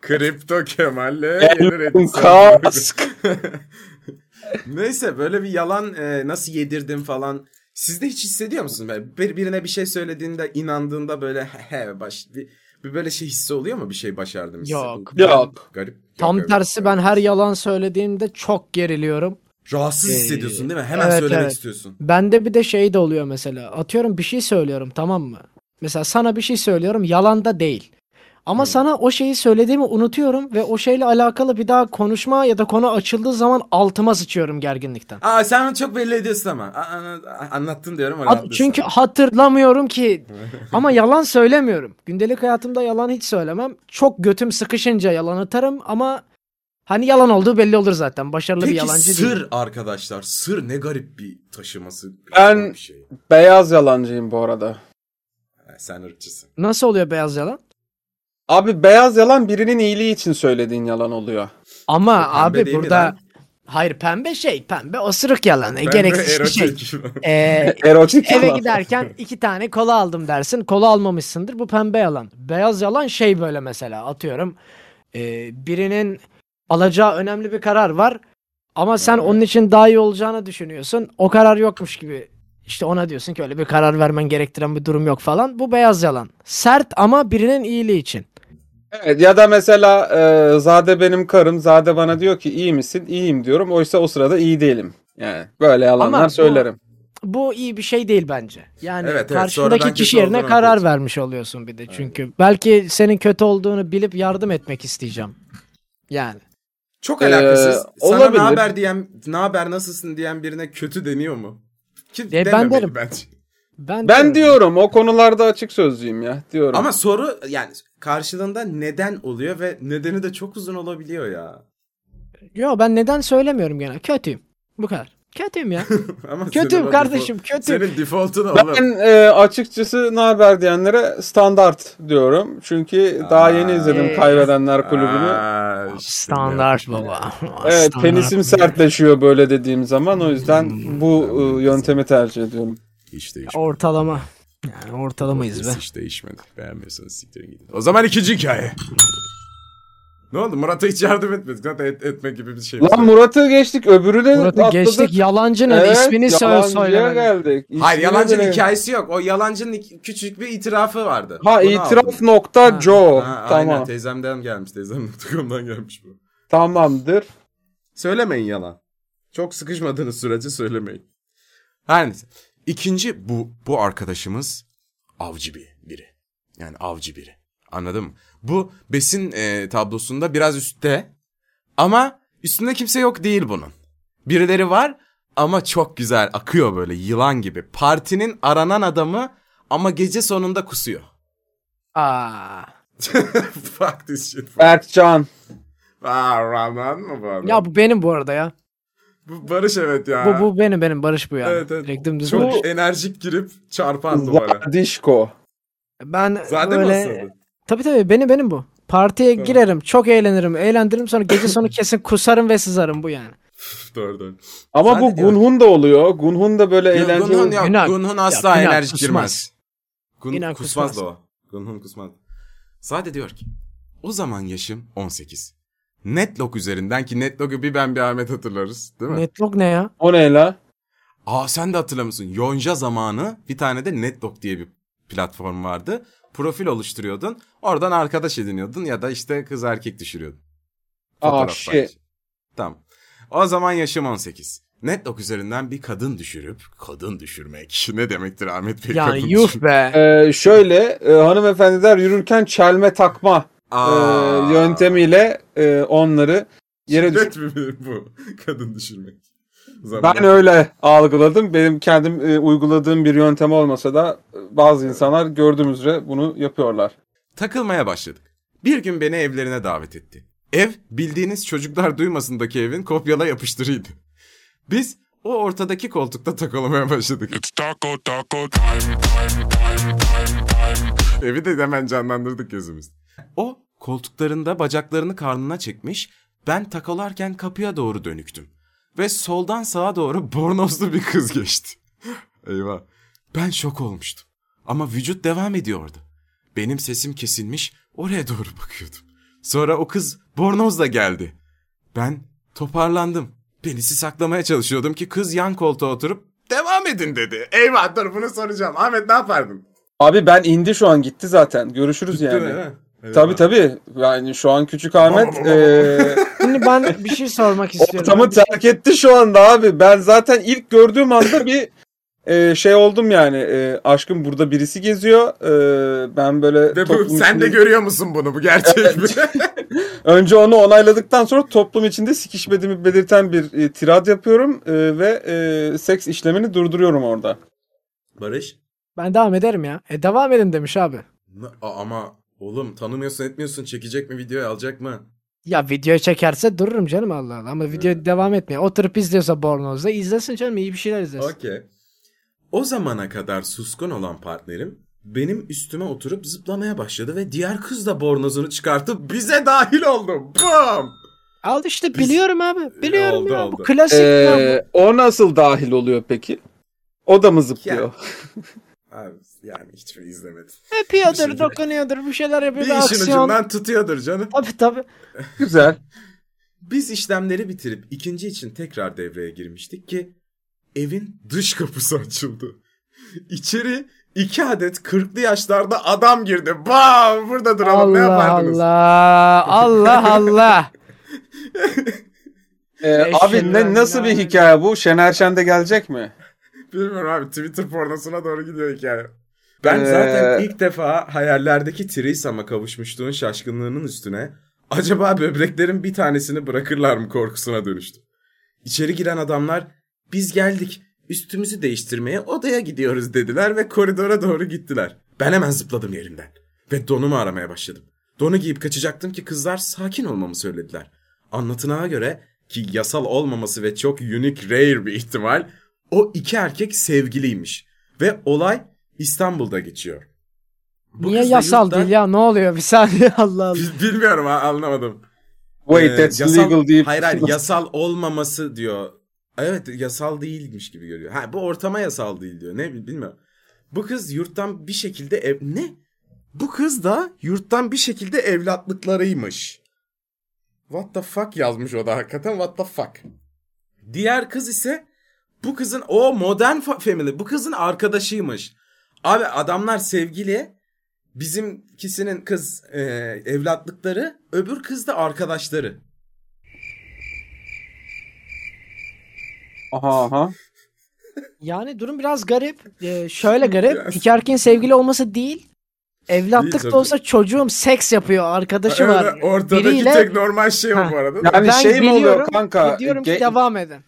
Kripto Kemal'le Elon Musk. [laughs] Neyse böyle bir yalan e, nasıl yedirdim falan. Siz de hiç hissediyor musunuz? Böyle bir, birine bir şey söylediğinde inandığında böyle he he baş, bir, bir böyle şey hissi oluyor mu bir şey başardım hissi? Yok. Yok. Garip. Tam Yok, tersi ben her yalan söylediğimde çok geriliyorum. Rahatsız Ee, hissediyorsun değil mi? Hemen evet, söylemek evet. istiyorsun. Bende bir de şey de oluyor mesela. Atıyorum bir şey söylüyorum tamam mı? Mesela sana bir şey söylüyorum yalan da değil. Ama Hmm. sana o şeyi söylediğimi unutuyorum ve o şeyle alakalı bir daha konuşma ya da konu açıldığı zaman altıma sıçıyorum gerginlikten. Aa sen onu çok belli ediyorsun ama. Anlattın diyorum. haklısın. çünkü hatırlamıyorum ki. [laughs] Ama yalan söylemiyorum. Gündelik hayatımda yalan hiç söylemem. Çok götüm sıkışınca yalan atarım ama hani yalan olduğu belli olur zaten. Başarılı bir Peki yalancı sır değilim. arkadaşlar. Sır ne garip bir taşıması. Ben- Bir şey. Beyaz yalancıyım bu arada. Ha, sen ırkçısın. Nasıl oluyor beyaz yalan? Abi beyaz yalan birinin iyiliği için söylediğin yalan oluyor. Ama Pembe abi değil burada hayır pembe şey pembe osuruk yalan. E, Ben gereksiz bir şey. erotik. [laughs] Ee, Erotik eve yalan. giderken iki tane kola aldım dersin. Kola almamışsındır. Bu pembe yalan. Beyaz yalan şey böyle mesela atıyorum. e, birinin alacağı önemli bir karar var. Ama sen Evet. onun için daha iyi olacağını düşünüyorsun. O karar yokmuş gibi. İşte ona diyorsun ki öyle bir karar vermen gerektiren bir durum yok falan. Bu beyaz yalan. Sert ama birinin iyiliği için. Evet ya da mesela e, Zade benim karım. Zade bana diyor ki iyi misin? İyiyim diyorum. Oysa o sırada iyi değilim. Yani böyle yalanlar Ama bu- söylerim. Bu iyi bir şey değil bence. Yani Evet, evet. karşındaki Sonradan kişi yerine karar anlıyorsun. vermiş oluyorsun bir de çünkü. Belki senin kötü olduğunu bilip yardım etmek isteyeceğim. Yani. Çok Ee, alakasız. Sana olabilir. ne haber diyen, ne haber nasılsın diyen birine kötü deniyor mu? Kim ben dememeli derim. bence. Ben, Ben diyorum. diyorum o konularda açık sözlüyüm ya diyorum. Ama soru yani karşılığında neden oluyor ve nedeni de çok uzun olabiliyor ya. Yo ben neden söylemiyorum gene. Kötüyüm. Bu kadar. Kötüyüm ya. [laughs] Ama Kötüyüm kardeşim, default- kötüyüm. Senin default'un oğlum. Ben e, açıkçası ne haber diyenlere standart diyorum. Çünkü daha yeni izledim Aa. Kaybedenler kulübünü. Aa, Standart baba. Evet Standart. penisim sertleşiyor böyle dediğim zaman. O yüzden bu e, yöntemi tercih ediyorum. Hiç değişmedi. Ortalama. Yani ortalamayız be. Hiç değişmedi. Beğenmiyorsanız siktirin gidin. O zaman ikinci hikaye. Ne oldu? Murat'a hiç yardım etmedik. Zaten et, etme gibi bir şey. Lan Murat'ı geçtik öbürünü Murat'ı atladık. geçtik yalancının Evet, ismini söyle geldik. Hayır İsmini yalancının bile- hikayesi yok. O yalancının küçük bir itirafı vardı. Ha Onu itiraf aldım. nokta Ha. Joe. Ha, tamam. Aynen teyzemden gelmiş. Teyzem.com'dan [laughs] gelmiş bu. Tamamdır. Söylemeyin yalan. Çok sıkışmadığınız sürece söylemeyin. Her neyse. İkinci bu bu arkadaşımız avcı bir biri. Yani avcı biri. Anladın mı? Bu besin e, tablosunda biraz üstte ama üstünde kimse yok değil bunun. Birileri var ama çok güzel akıyor böyle yılan gibi. Partinin aranan adamı ama gece sonunda kusuyor. Aa. [laughs] Fuck this shit. Berkcan. Aa, Rahman mı bu adam? Ya bu benim bu arada ya. Bu Barış evet ya. Bu bu benim benim Barış bu ya. Evet evet. Direkt Çok Barış. enerjik girip çarpan duvara. Zadişko. Ben Zaten böyle? Tabii tabii benim benim bu. Partiye girerim, çok eğlenirim, eğlendiririm sonra gece sonu [laughs] kesin kusarım ve sızarım bu yani. doğru doğru. Ama Zaten bu Gunhun da oluyor. Gunhun da böyle Gunhun eğlenceli. yok. Günah. Gunhun asla Ya, günah enerjik kusmaz. girmez. Gun, Günah kusmaz kusmaz. da o. Gunhun kusmaz. Sade diyor ki o zaman yaşım 18. Netlog üzerinden ki Netlog'u bir ben bir Ahmet hatırlarız değil mi? Netlog ne ya? O ne la? Aa sen de hatırlamışsın. Yonca zamanı bir tane de Netlog diye bir platform vardı. Profil oluşturuyordun. Oradan arkadaş ediniyordun ya da işte kız erkek düşürüyordun. Aa, Fotoğraf shit. paylaş. Tamam. O zaman yaşım 18. Netlock üzerinden bir kadın düşürüp kadın düşürmek [laughs] ne demektir Ahmet Bey? Yani kadın yuh düşürmek? be. Ee, şöyle e, hanımefendiler yürürken çelme takma e, yöntemiyle e, onları yere düş- Şiddet mi bu? [laughs] Kadın düşürmek. Zaman- Ben öyle algıladım. Benim kendim e, uyguladığım bir yöntem olmasa da e, bazı insanlar gördüğümüz üzere bunu yapıyorlar. Takılmaya başladık. Bir gün beni evlerine davet etti. Ev bildiğiniz çocuklar duymasındaki evin kopyala yapıştırıydı. Biz o ortadaki koltukta takılmaya başladık. It's taco taco time, time, time, time, time. Evi de hemen canlandırdık gözümüz. O koltuklarında bacaklarını karnına çekmiş, ben takolarken kapıya doğru dönüktüm. Ve soldan sağa doğru bornozlu bir kız geçti. Eyvah. Ben şok olmuştum. Ama vücut devam ediyordu. Benim sesim kesilmiş, oraya doğru bakıyordum. Sonra o kız bornozla geldi. Ben toparlandım. Penisi saklamaya çalışıyordum ki kız yan koltuğa oturup devam edin dedi. Eyvah dur bunu soracağım. Ahmet ne yapardın? Abi ben indi şu an gitti zaten. Görüşürüz yani. Değil mi? Eyvah. Tabii tabii. Yani şu an küçük Ahmet e, [laughs] Şimdi ben bir şey sormak [laughs] istiyorum. ortamı terk etti şu anda abi. Ben zaten ilk gördüğüm anda bir e, şey oldum yani. E, aşkım burada birisi geziyor. E, ben böyle Ve bu, sen de içinde- görüyor musun bunu? Bu gerçek mi? [laughs] [laughs] Önce onu onayladıktan sonra toplum içinde sikişmediğimi belirten bir e, tirad yapıyorum e, ve e, seks işlemini durduruyorum orada. Barış. Ben devam ederim ya. E devam edin demiş abi. ama oğlum tanımıyorsun etmiyorsun çekecek mi videoyu alacak mı? Ya video çekerse dururum canım Allah Allah. Ama video devam etmiyor. Oturup izliyorsa Bornoz'da izlesin canım iyi bir şeyler izlesin. Okey. O zamana kadar suskun olan partnerim benim üstüme oturup zıplamaya başladı ve diğer kız da bornozunu çıkartıp bize dahil oldu. Bam! Al işte biliyorum abi. Biliyorum Oldu, ya. oldu. Bu klasik ya bu. E, o nasıl dahil oluyor peki? O da mı zıplıyor? [laughs] Abi yani hiçbir izlemedim. Yapıyordur, dokunuyordur, bir şeyler yapıyor. Bir Bir işin aksiyon. ucundan tutuyordur canım. Tabii tabii. [laughs] Güzel. Biz işlemleri bitirip ikinci için tekrar devreye girmiştik ki evin dış kapısı açıldı. İçeri iki adet 40'lı yaşlarda adam girdi. Bam! Burada duralım. ne Allah yapardınız? Allah. Allah Allah. [laughs] E, Eşhedü abi ne nasıl bir hikaye bu? Şener Şen de gelecek mi? Bilmiyorum abi Twitter pornosuna doğru gidiyor hikaye. Ben Ee, zaten ilk defa hayallerdeki Trisam'a kavuşmuşluğun şaşkınlığının üstüne acaba böbreklerin bir tanesini bırakırlar mı korkusuna dönüştüm. İçeri giren adamlar biz geldik üstümüzü değiştirmeye odaya gidiyoruz dediler ve koridora doğru gittiler. Ben hemen zıpladım yerimden ve donumu aramaya başladım. Donu giyip kaçacaktım ki kızlar sakin olmamı söylediler. Anlatına göre ki yasal olmaması ve çok unique rare bir ihtimal o iki erkek sevgiliymiş. Ve olay İstanbul'da geçiyor. Bu Niye yasal yurtta- değil ya? Ne oluyor? Bir saniye [laughs] Allah Allah. Bil- Bilmiyorum ha, anlamadım. Wait Ee, that's yasal- legal değil. Hayır hayır [laughs] yasal olmaması diyor. Evet yasal değilmiş gibi görüyor. Ha bu ortama yasal değil diyor. Ne bil- bilmiyorum. Bu kız yurttan bir şekilde ev... Ne? Bu kız da yurttan bir şekilde evlatlıklarıymış. What the fuck yazmış o da hakikaten what the fuck. Diğer kız ise bu kızın o modern fa- family bu kızın arkadaşıymış. Abi adamlar sevgili bizimkisinin kız e, evlatlıkları öbür kız da arkadaşları. Aha aha. Yani durum biraz garip. Ee, şöyle garip. Erkeğin sevgili olması değil. Evlatlık Değil da olsa çocuğum seks yapıyor. Arkadaşı var. Öyle ortadaki Biriyle- tek normal şey o bu arada. Yani ben şey mi oluyor biliyorum kanka? diyorum ki Ge- devam edin.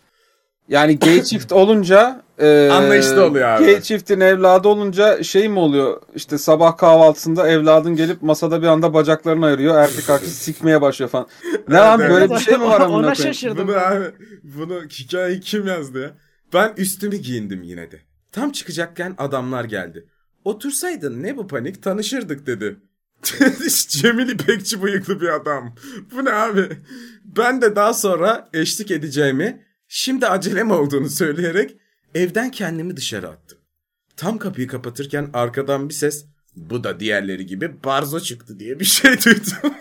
Yani gay [laughs] çift olunca e, Anlayışlı oluyor abi. Gay çiftin evladı olunca şey mi oluyor? İşte sabah kahvaltısında evladın gelip masada bir anda bacaklarını ayırıyor. Erkek [laughs] arkadaşı sikmeye başlıyor falan. Ne lan evet. böyle bir şey mi var amına Ona şaşırdım. Bunu abi bunu hikayeyi kim yazdı ya? Ben üstümü giyindim yine de. Tam çıkacakken adamlar geldi. Otursaydın ne bu panik tanışırdık dedi. [laughs] Cemil İpekçi bıyıklı bir adam. Bu ne abi? Ben de daha sonra eşlik edeceğimi, şimdi acelem olduğunu söyleyerek evden kendimi dışarı attım. Tam kapıyı kapatırken arkadan bir ses bu da diğerleri gibi barzo çıktı diye bir şey [laughs] duydum.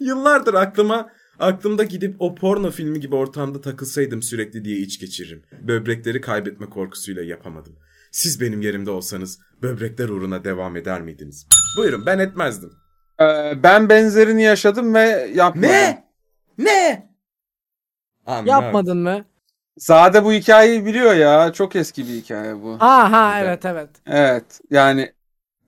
Yıllardır aklıma aklımda gidip o porno filmi gibi ortamda takılsaydım sürekli diye iç geçiririm. Böbrekleri kaybetme korkusuyla yapamadım. Siz benim yerimde olsanız böbrekler uğruna devam eder miydiniz? Buyurun ben etmezdim. Ee, ben benzerini yaşadım ve yapmadım. Ne? Ne? Anladım. Yapmadın mı? Zade bu hikayeyi biliyor ya. Çok eski bir hikaye bu. Ha ha evet evet. Evet. Yani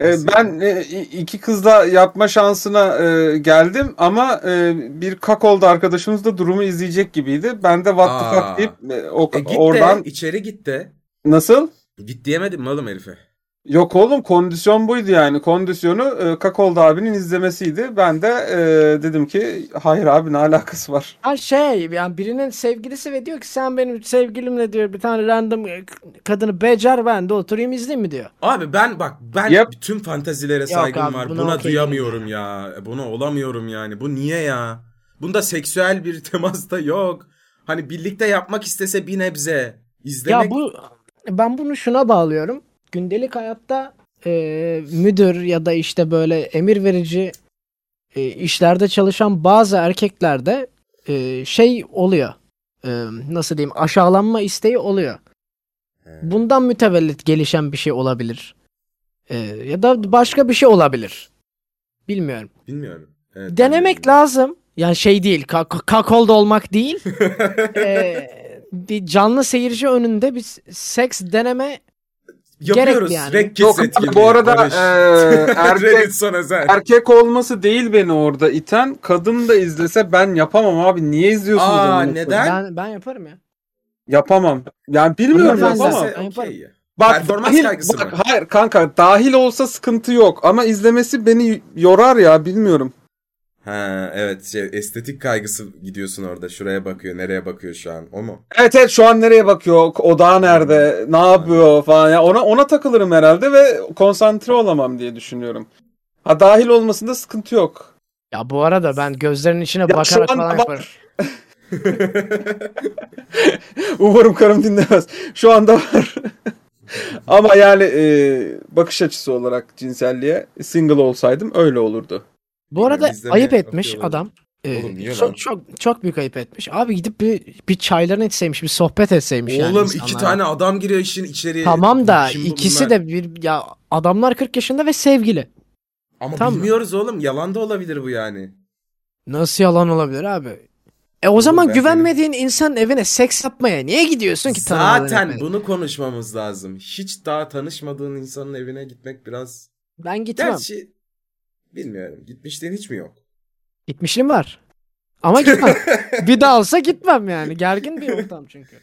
e, ben e, iki kızla yapma şansına e, geldim ama e, bir kakolda arkadaşımız da durumu izleyecek gibiydi. Ben de what the Aa. fuck deyip e, o, E git oradan de içeri git de. nasıl? Git diyemedim mi oğlum herife? Yok oğlum kondisyon buydu yani. Kondisyonu e, Kakolda abinin izlemesiydi. Ben de e, dedim ki hayır abi ne alakası var? Ha şey yani birinin sevgilisi ve diyor ki sen benim sevgilimle diyor bir tane random kadını becer ben de oturayım izleyeyim mi diyor. Abi ben bak ben Yap. tüm fantazilere saygım abi, var. buna Buna okey duyamıyorum ya. Buna olamıyorum yani. Bu niye ya? Bunda seksüel bir [laughs] temas da yok. Hani birlikte yapmak istese bir nebze. İzlemek Ya bu ben bunu şuna bağlıyorum. Gündelik hayatta e, müdür ya da işte böyle emir verici e, işlerde çalışan bazı erkeklerde e, şey oluyor. E, nasıl diyeyim aşağılanma isteği oluyor. Bundan mütevellit gelişen bir şey olabilir. E, ya da başka bir şey olabilir. Bilmiyorum. bilmiyorum. Evet, Denemek bilmiyorum. lazım. Yani şey değil, ka- kakolda olmak değil. Ee, [laughs] bir canlı seyirci önünde bir seks deneme Yapıyoruz. yani. Rek Yok etkinliği. bu arada e, [laughs] erkek erkek olması değil beni orada iten. Kadın da izlese ben yapamam abi. Niye izliyorsunuz? Aa, neden? ben ben yaparım ya. Yapamam. Yani bilmiyorum Hanımefendi. yapamam. Ben yaparım. Bak, Performans dahil, bak mı? hayır kanka dahil olsa sıkıntı yok ama izlemesi beni yorar ya bilmiyorum. Ha evet şey estetik kaygısı gidiyorsun orada. Şuraya bakıyor, nereye bakıyor şu an? O mu? Evet evet şu an nereye bakıyor? Odağı nerede? Ne yapıyor falan ya ona ona takılırım herhalde ve konsantre olamam diye düşünüyorum. Ha dahil olmasında sıkıntı yok. Ya bu arada ben gözlerinin içine şu bakarak an falan bak- yaparım. [laughs] Umarım karım dinlemez. Şu anda var. Ama yani e, bakış açısı olarak cinselliğe single olsaydım öyle olurdu. Bu arada izlemeye ayıp etmiş bakıyorum. adam. Ee, Oğlum niye lan? çok çok çok büyük ayıp etmiş. Abi gidip bir bir çaylarını içseymiş, bir sohbet etseymiş yani Oğlum insanlarla. iki tane adam giriyor işin içeriye. Tamam da Kim ikisi bunlar? de bir ya adamlar 40 yaşında ve sevgili. Ama Tamam. bilmiyoruz oğlum. Yalan da olabilir bu yani. Nasıl yalan olabilir abi? E o zaman ben güvenmediğin insanın evine seks yapmaya niye gidiyorsun ki Zaten evine? bunu konuşmamız lazım. Hiç daha tanışmadığın insanın evine gitmek biraz... Ben gitmem. Gerçi bilmiyorum. Gitmişliğin hiç mi yok? Gitmişliğim var. Ama gitmem. [laughs] bir daha olsa gitmem yani. Gergin bir ortam çünkü.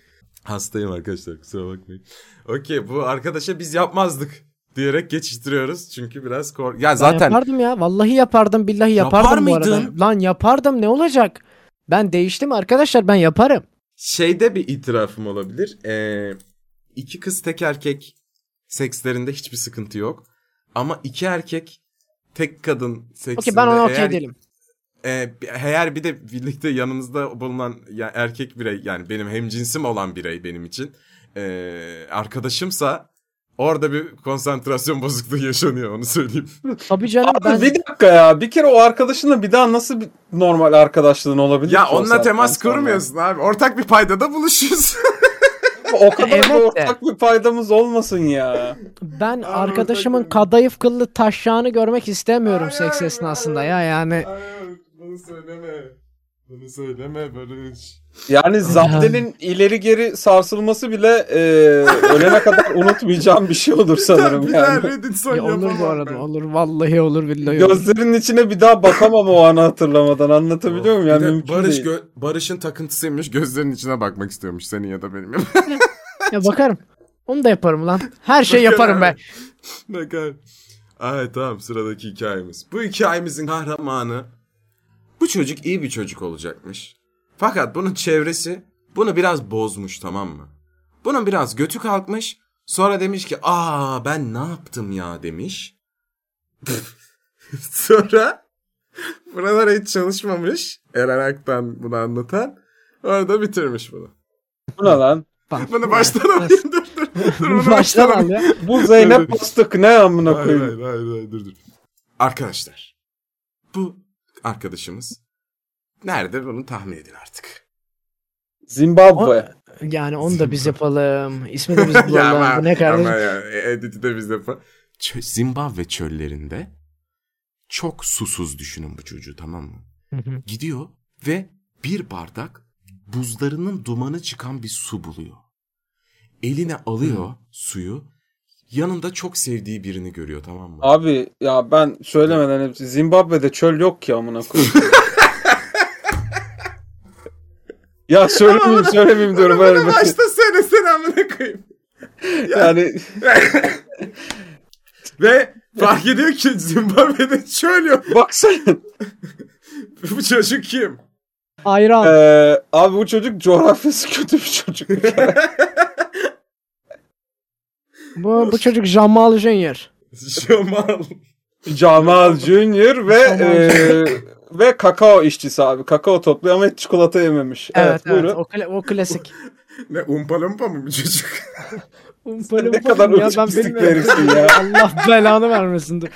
Hastayım arkadaşlar kusura bakmayın. Okey bu arkadaşa biz yapmazdık diyerek geçiştiriyoruz. Çünkü biraz kor... Ya Ben zaten yapardım ya. Vallahi yapardım. Billahi Yapar yapardım bu arada. mıydın? Lan yapardım ne olacak? Ben değiştim arkadaşlar ben yaparım. şeyde bir itirafım olabilir. Ee, iki kız tek erkek sekslerinde hiçbir sıkıntı yok. Ama iki erkek tek kadın seksinde Okey ben ona okey eğer- değilim. e, eğer bir de birlikte yanınızda bulunan ya, erkek birey yani benim hemcinsim olan birey benim için e, arkadaşımsa orada bir konsantrasyon [laughs] bozukluğu yaşanıyor onu söyleyeyim. Tabii canım Abi ben bir dakika ya bir kere o arkadaşınla bir daha nasıl bir normal arkadaşlığın olabilir ya onunla temas kurmuyorsun abi. Ortak bir paydada buluşuyorsun. [laughs] O kadar Evet da de. ortak bir faydamız olmasın ya. ben arkadaşımın kadayıf kıllı taşşağını görmek istemiyorum seks esnasında ya yani. Bunu söyleme. Bunu söyleme Barış. Yani Zade'nin ileri geri sarsılması bile e, ölene kadar [laughs] unutmayacağım bir şey olur sanırım bir daha yani. Reddit son Ya olur bu arada ben. olur vallahi olur billahi olur. Gözlerinin içine bir daha bakamam o anı hatırlamadan anlatabiliyor muyum? Yani de mümkün Barış değil. gö- Barış'ın takıntısıymış gözlerinin içine bakmak istiyormuş senin ya da benim. [laughs] [laughs] Ya bakarım. Onu da yaparım lan. Her şey yaparım ben. Bakar. Evet tamam sıradaki hikayemiz. Bu hikayemizin kahramanı bu çocuk iyi bir çocuk olacakmış. Fakat bunun çevresi bunu biraz bozmuş tamam mı? Bunun biraz götü kalkmış. Sonra demiş ki aa ben ne yaptım ya demiş. [laughs] sonra buralara hiç çalışmamış. Eren Aktan bunu anlatan. Orada bitirmiş bunu. Bu ne lan? Bak, Bunu baştan alayım dur dur. [laughs] dur bunu Baştan al ya. Bu Zeynep Bastık ne amına koyayım. hayır hayır, hayır dur dur. Arkadaşlar bu arkadaşımız nerede bunu tahmin edin artık. Zimbabwe. Yani onu da biz yapalım. İsmi de biz [laughs] bulalım. Bu ne kardeşim? Ama ya, editi de biz yapalım. Çö- Zimbabwe çöllerinde Çok susuz düşünün bu çocuğu tamam mı? Hı hı. Gidiyor ve bir bardak buzlarının dumanı çıkan bir su buluyor. Eline alıyor suyu. Yanında çok sevdiği birini görüyor tamam mı? Abi ya ben söylemeden hepsi Zimbabwe'de çöl yok ki amına koyayım. ya söylemeyeyim söylemeyeyim diyorum Böyle böyle. başta söylesene amına koyayım. Yani [laughs] Ve fark ediyor ki Zimbabwe'de çöl yok. baksana. Bu çocuk kim? Ayran. Ee, abi bu çocuk coğrafyası kötü bir çocuk. [laughs] Bu, bu çocuk Jamal Junior. Jamal. [laughs] Jamal Junior ve e, ve kakao işçisi abi. Kakao topluyor ama hiç çikolata yememiş. Evet, Evet evet, buyurun. o, kla- o klasik. [laughs] Ne umpa lumpa mı bu çocuk? [laughs] Umpa ne lumpa kadar ya ben bilmiyorum. bir ya. Allah belanı vermesin dur.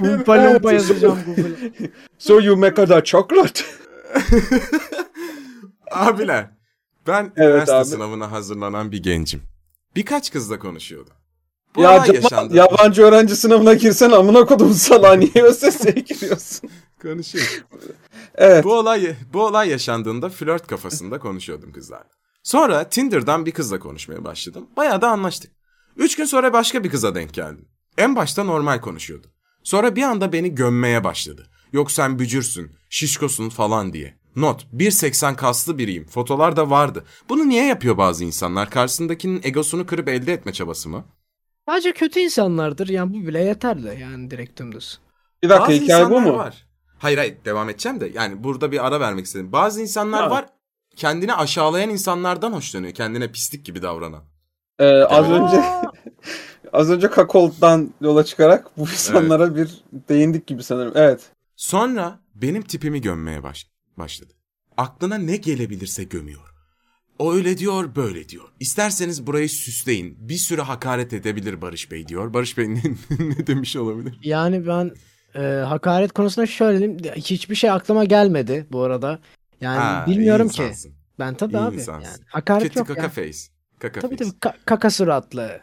Umpa lumpa yazacağım Google'a. So you make a chocolate. Abiler. Ben Evet üniversite abi. sınavına hazırlanan bir gencim. Birkaç kızla konuşuyordum. Bu ya olay yaşandı. yabancı öğrenci sınavına girsen amına kodum salağa niye ÖSS'ye [laughs] giriyorsun? Konuşayım. Evet. bu olay bu olay yaşandığında flört kafasında konuşuyordum kızlarla. Sonra Tinder'dan bir kızla konuşmaya başladım. Bayağı da anlaştık. Üç gün sonra başka bir kıza denk geldim. En başta normal konuşuyordu. Sonra bir anda beni gömmeye başladı. Yok sen bücürsün, şişkosun falan diye. Not, 1.80 kaslı biriyim. Fotolar da vardı. Bunu niye yapıyor bazı insanlar? Karşısındakinin egosunu kırıp elde etme çabası mı? Sadece kötü insanlardır yani bu bile yeterli yani direkt dümdüz. Bir dakika Bazı hikaye bu insanlar mu? Var. Hayır hayır devam edeceğim de yani burada bir ara vermek istedim. Bazı insanlar Ha. var kendini aşağılayan insanlardan hoşlanıyor. Kendine pislik gibi davranan. Ee, az önce [laughs] az önce Kakao'dan yola çıkarak bu insanlara bir değindik gibi sanırım. Evet. Sonra benim tipimi gömmeye baş- başladı. Aklına ne gelebilirse gömüyor. O öyle diyor, böyle diyor. İsterseniz burayı süsleyin. Bir sürü hakaret edebilir Barış Bey diyor. Barış Bey ne, [laughs] ne demiş olabilir? Yani ben e, hakaret konusunda şöyle diyeyim. Hiçbir şey aklıma gelmedi bu arada. Yani Ha, bilmiyorum ki. Ben tabii İyi abi. insansın. Yani hakaret Kötü yok kaka ya. face. Kaka Tabii face. tabii ka- kaka suratlı.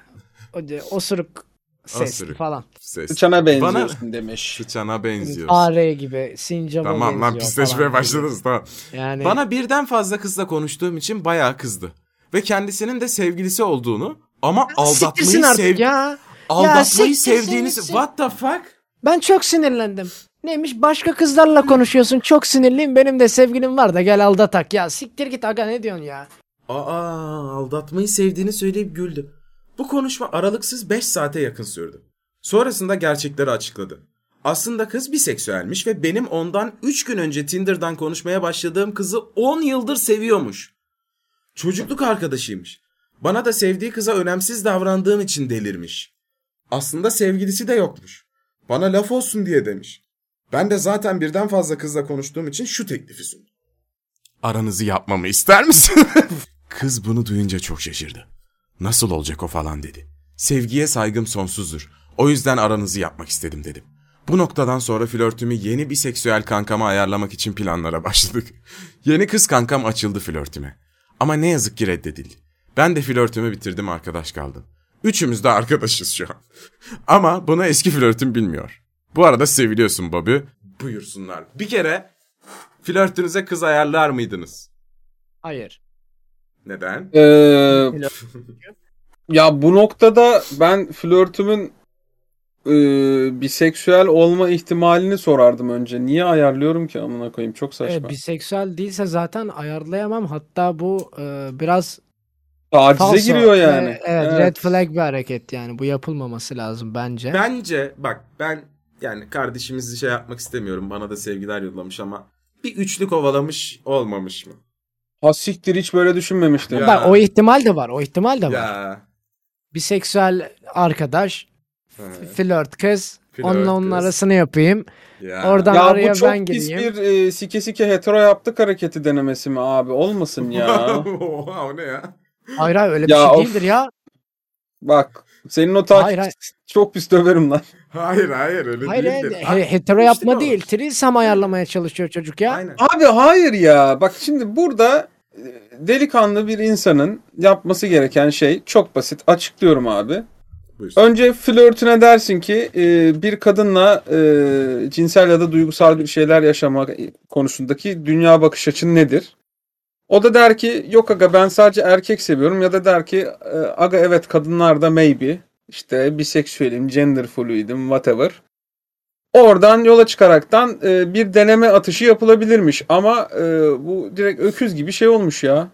O osuruk sesli Osuruk. falan. Ses. Sıçana benziyorsun Bana demiş. sıçana benziyor. Fare gibi, sincaba Tamam lan benziyor pisleşmeye falan. başladınız tamam. Yani Bana birden fazla kızla konuştuğum için bayağı kızdı. Ve kendisinin de sevgilisi olduğunu ama aldatmayı sev ya. aldatmayı sevdiğini what the fuck? Ben çok sinirlendim. Neymiş başka kızlarla konuşuyorsun çok sinirliyim benim de sevgilim var da gel aldatak ya siktir git aga ne diyorsun ya. Aa aldatmayı sevdiğini söyleyip güldü. Bu konuşma aralıksız 5 saate yakın sürdü. Sonrasında gerçekleri açıkladı. Aslında kız biseksüelmiş ve benim ondan 3 gün önce Tinder'dan konuşmaya başladığım kızı 10 yıldır seviyormuş. Çocukluk arkadaşıymış. Bana da sevdiği kıza önemsiz davrandığım için delirmiş. Aslında sevgilisi de yokmuş. Bana laf olsun diye demiş. Ben de zaten birden fazla kızla konuştuğum için şu teklifi sundum. Aranızı yapmamı ister misin? [laughs] Kız bunu duyunca çok şaşırdı. Nasıl olacak o falan dedi. Sevgiye saygım sonsuzdur. O yüzden aranızı yapmak istedim dedim. Bu noktadan sonra flörtümü yeni bir seksüel kankama ayarlamak için planlara başladık. [laughs] Yeni kız kankam açıldı flörtüme. Ama ne yazık ki reddedildi. Ben de flörtümü bitirdim arkadaş kaldım. Üçümüz de arkadaşız şu an. [laughs] Ama bunu eski flörtüm bilmiyor. Bu arada seviliyorsun Bobby. Buyursunlar. Bir kere flörtünüze kız ayarlar mıydınız? Hayır. Neden? Ee, ya bu noktada ben flörtümün e, biseksüel olma ihtimalini sorardım önce. Niye ayarlıyorum ki amına koyayım çok saçma. E, biseksüel değilse zaten ayarlayamam. Hatta bu e, biraz Tacize falso. giriyor yani. E, evet, red flag bir hareket yani. Bu yapılmaması lazım bence. Bence bak ben yani kardeşimizi şey yapmak istemiyorum. Bana da sevgiler yollamış ama bir üçlü kovalamış olmamış mı? Ha siktir hiç böyle düşünmemiştim. Ya. Bak o ihtimal de var. O ihtimal de var. Ya. Biseksüel arkadaş, He, flört kız. Flört onunla onun kız. arasını yapayım. ya. Oradan Ya araya bu çok ben pis gireyim. bir e, sike sike hetero yaptık hareketi denemesi mi abi? Olmasın ya. [laughs] Oha o ne ya? Hayır hayır öyle bir Ya şey of. değildir ya. Bak senin o Hayır, takip hayır. çok pis döverim lan. Hayır hayır öyle Hayır, değildir. Ha, he- hetero işte yapma o. değil. Trisam ayarlamaya çalışıyor çocuk ya. Aynen. Abi hayır ya. Bak şimdi burada delikanlı bir insanın yapması gereken şey çok basit. Açıklıyorum abi. Buyursun. Önce flörtüne dersin ki e, bir kadınla e, cinsel ya da duygusal bir şeyler yaşamak konusundaki dünya bakış açın nedir? O da der ki yok aga ben sadece erkek seviyorum ya da der ki e, aga evet kadınlar da maybe işte biseksüelim, gender fluidim whatever. Oradan yola çıkaraktan e, bir deneme atışı yapılabilirmiş ama e, bu direkt öküz gibi şey olmuş ya.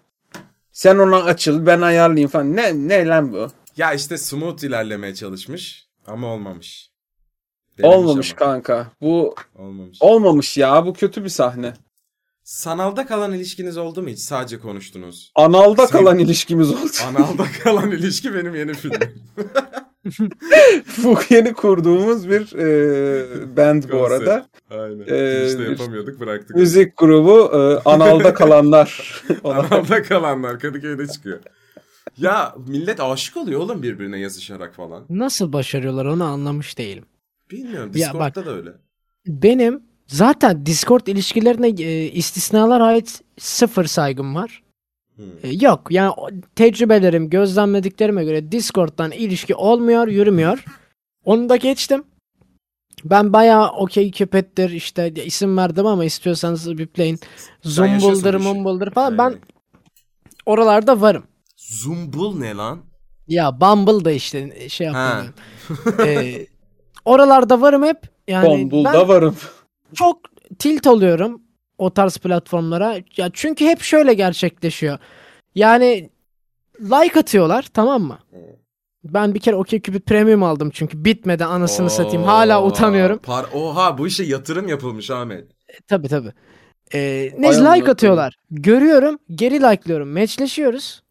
Sen ona açıl ben ayarlayayım falan. Ne, ne lan bu? Ya işte smooth ilerlemeye çalışmış ama olmamış. Denemiş Olmamış ama. kanka. Bu Olmamış. olmamış ya. Bu kötü bir sahne. Sanalda kalan ilişkiniz oldu mu hiç? Sadece konuştunuz. Analda Sen- kalan ilişkimiz oldu. Analda kalan ilişki benim yeni filmim. [laughs] bu yeni kurduğumuz bir e, band bu arada. Aynen. Ee, işte yapamıyorduk bıraktık. Müzik grubu e, Analda kalanlar. [laughs] Analda kalanlar Kadıköy'de çıkıyor. Ya millet aşık oluyor oğlum birbirine yazışarak falan. Nasıl başarıyorlar onu anlamış değilim. Bilmiyorum Ya Discord'da da öyle. Benim zaten Discord ilişkilerine e, istisnalar ait sıfır saygım var. Hmm. E, yok yani tecrübelerim, gözlemlediklerime göre Discord'dan ilişki olmuyor, yürümüyor. Onu da geçtim. Ben bayağı okey köpettir işte isim verdim ama istiyorsanız bipleyin. Zumbuldur, mumbuldur falan. Aynen. Ben oralarda varım. Zumbul ne lan? Ya Bumble da işte şey yapıyorum. Ee, [laughs] oralarda varım hep. Yani Bumble'da ben varım. çok tilt oluyorum o tarz platformlara. Ya çünkü hep şöyle gerçekleşiyor. Yani like atıyorlar tamam mı? Ben bir kere OkCupid Premium aldım çünkü bitmedi anasını satayım. Hala Oo, utanıyorum. Par Oha bu işe yatırım yapılmış Ahmet. Tabii tabii. Ee, ne like atıyorlar. Görüyorum, geri like'lıyorum. Matchleşiyoruz.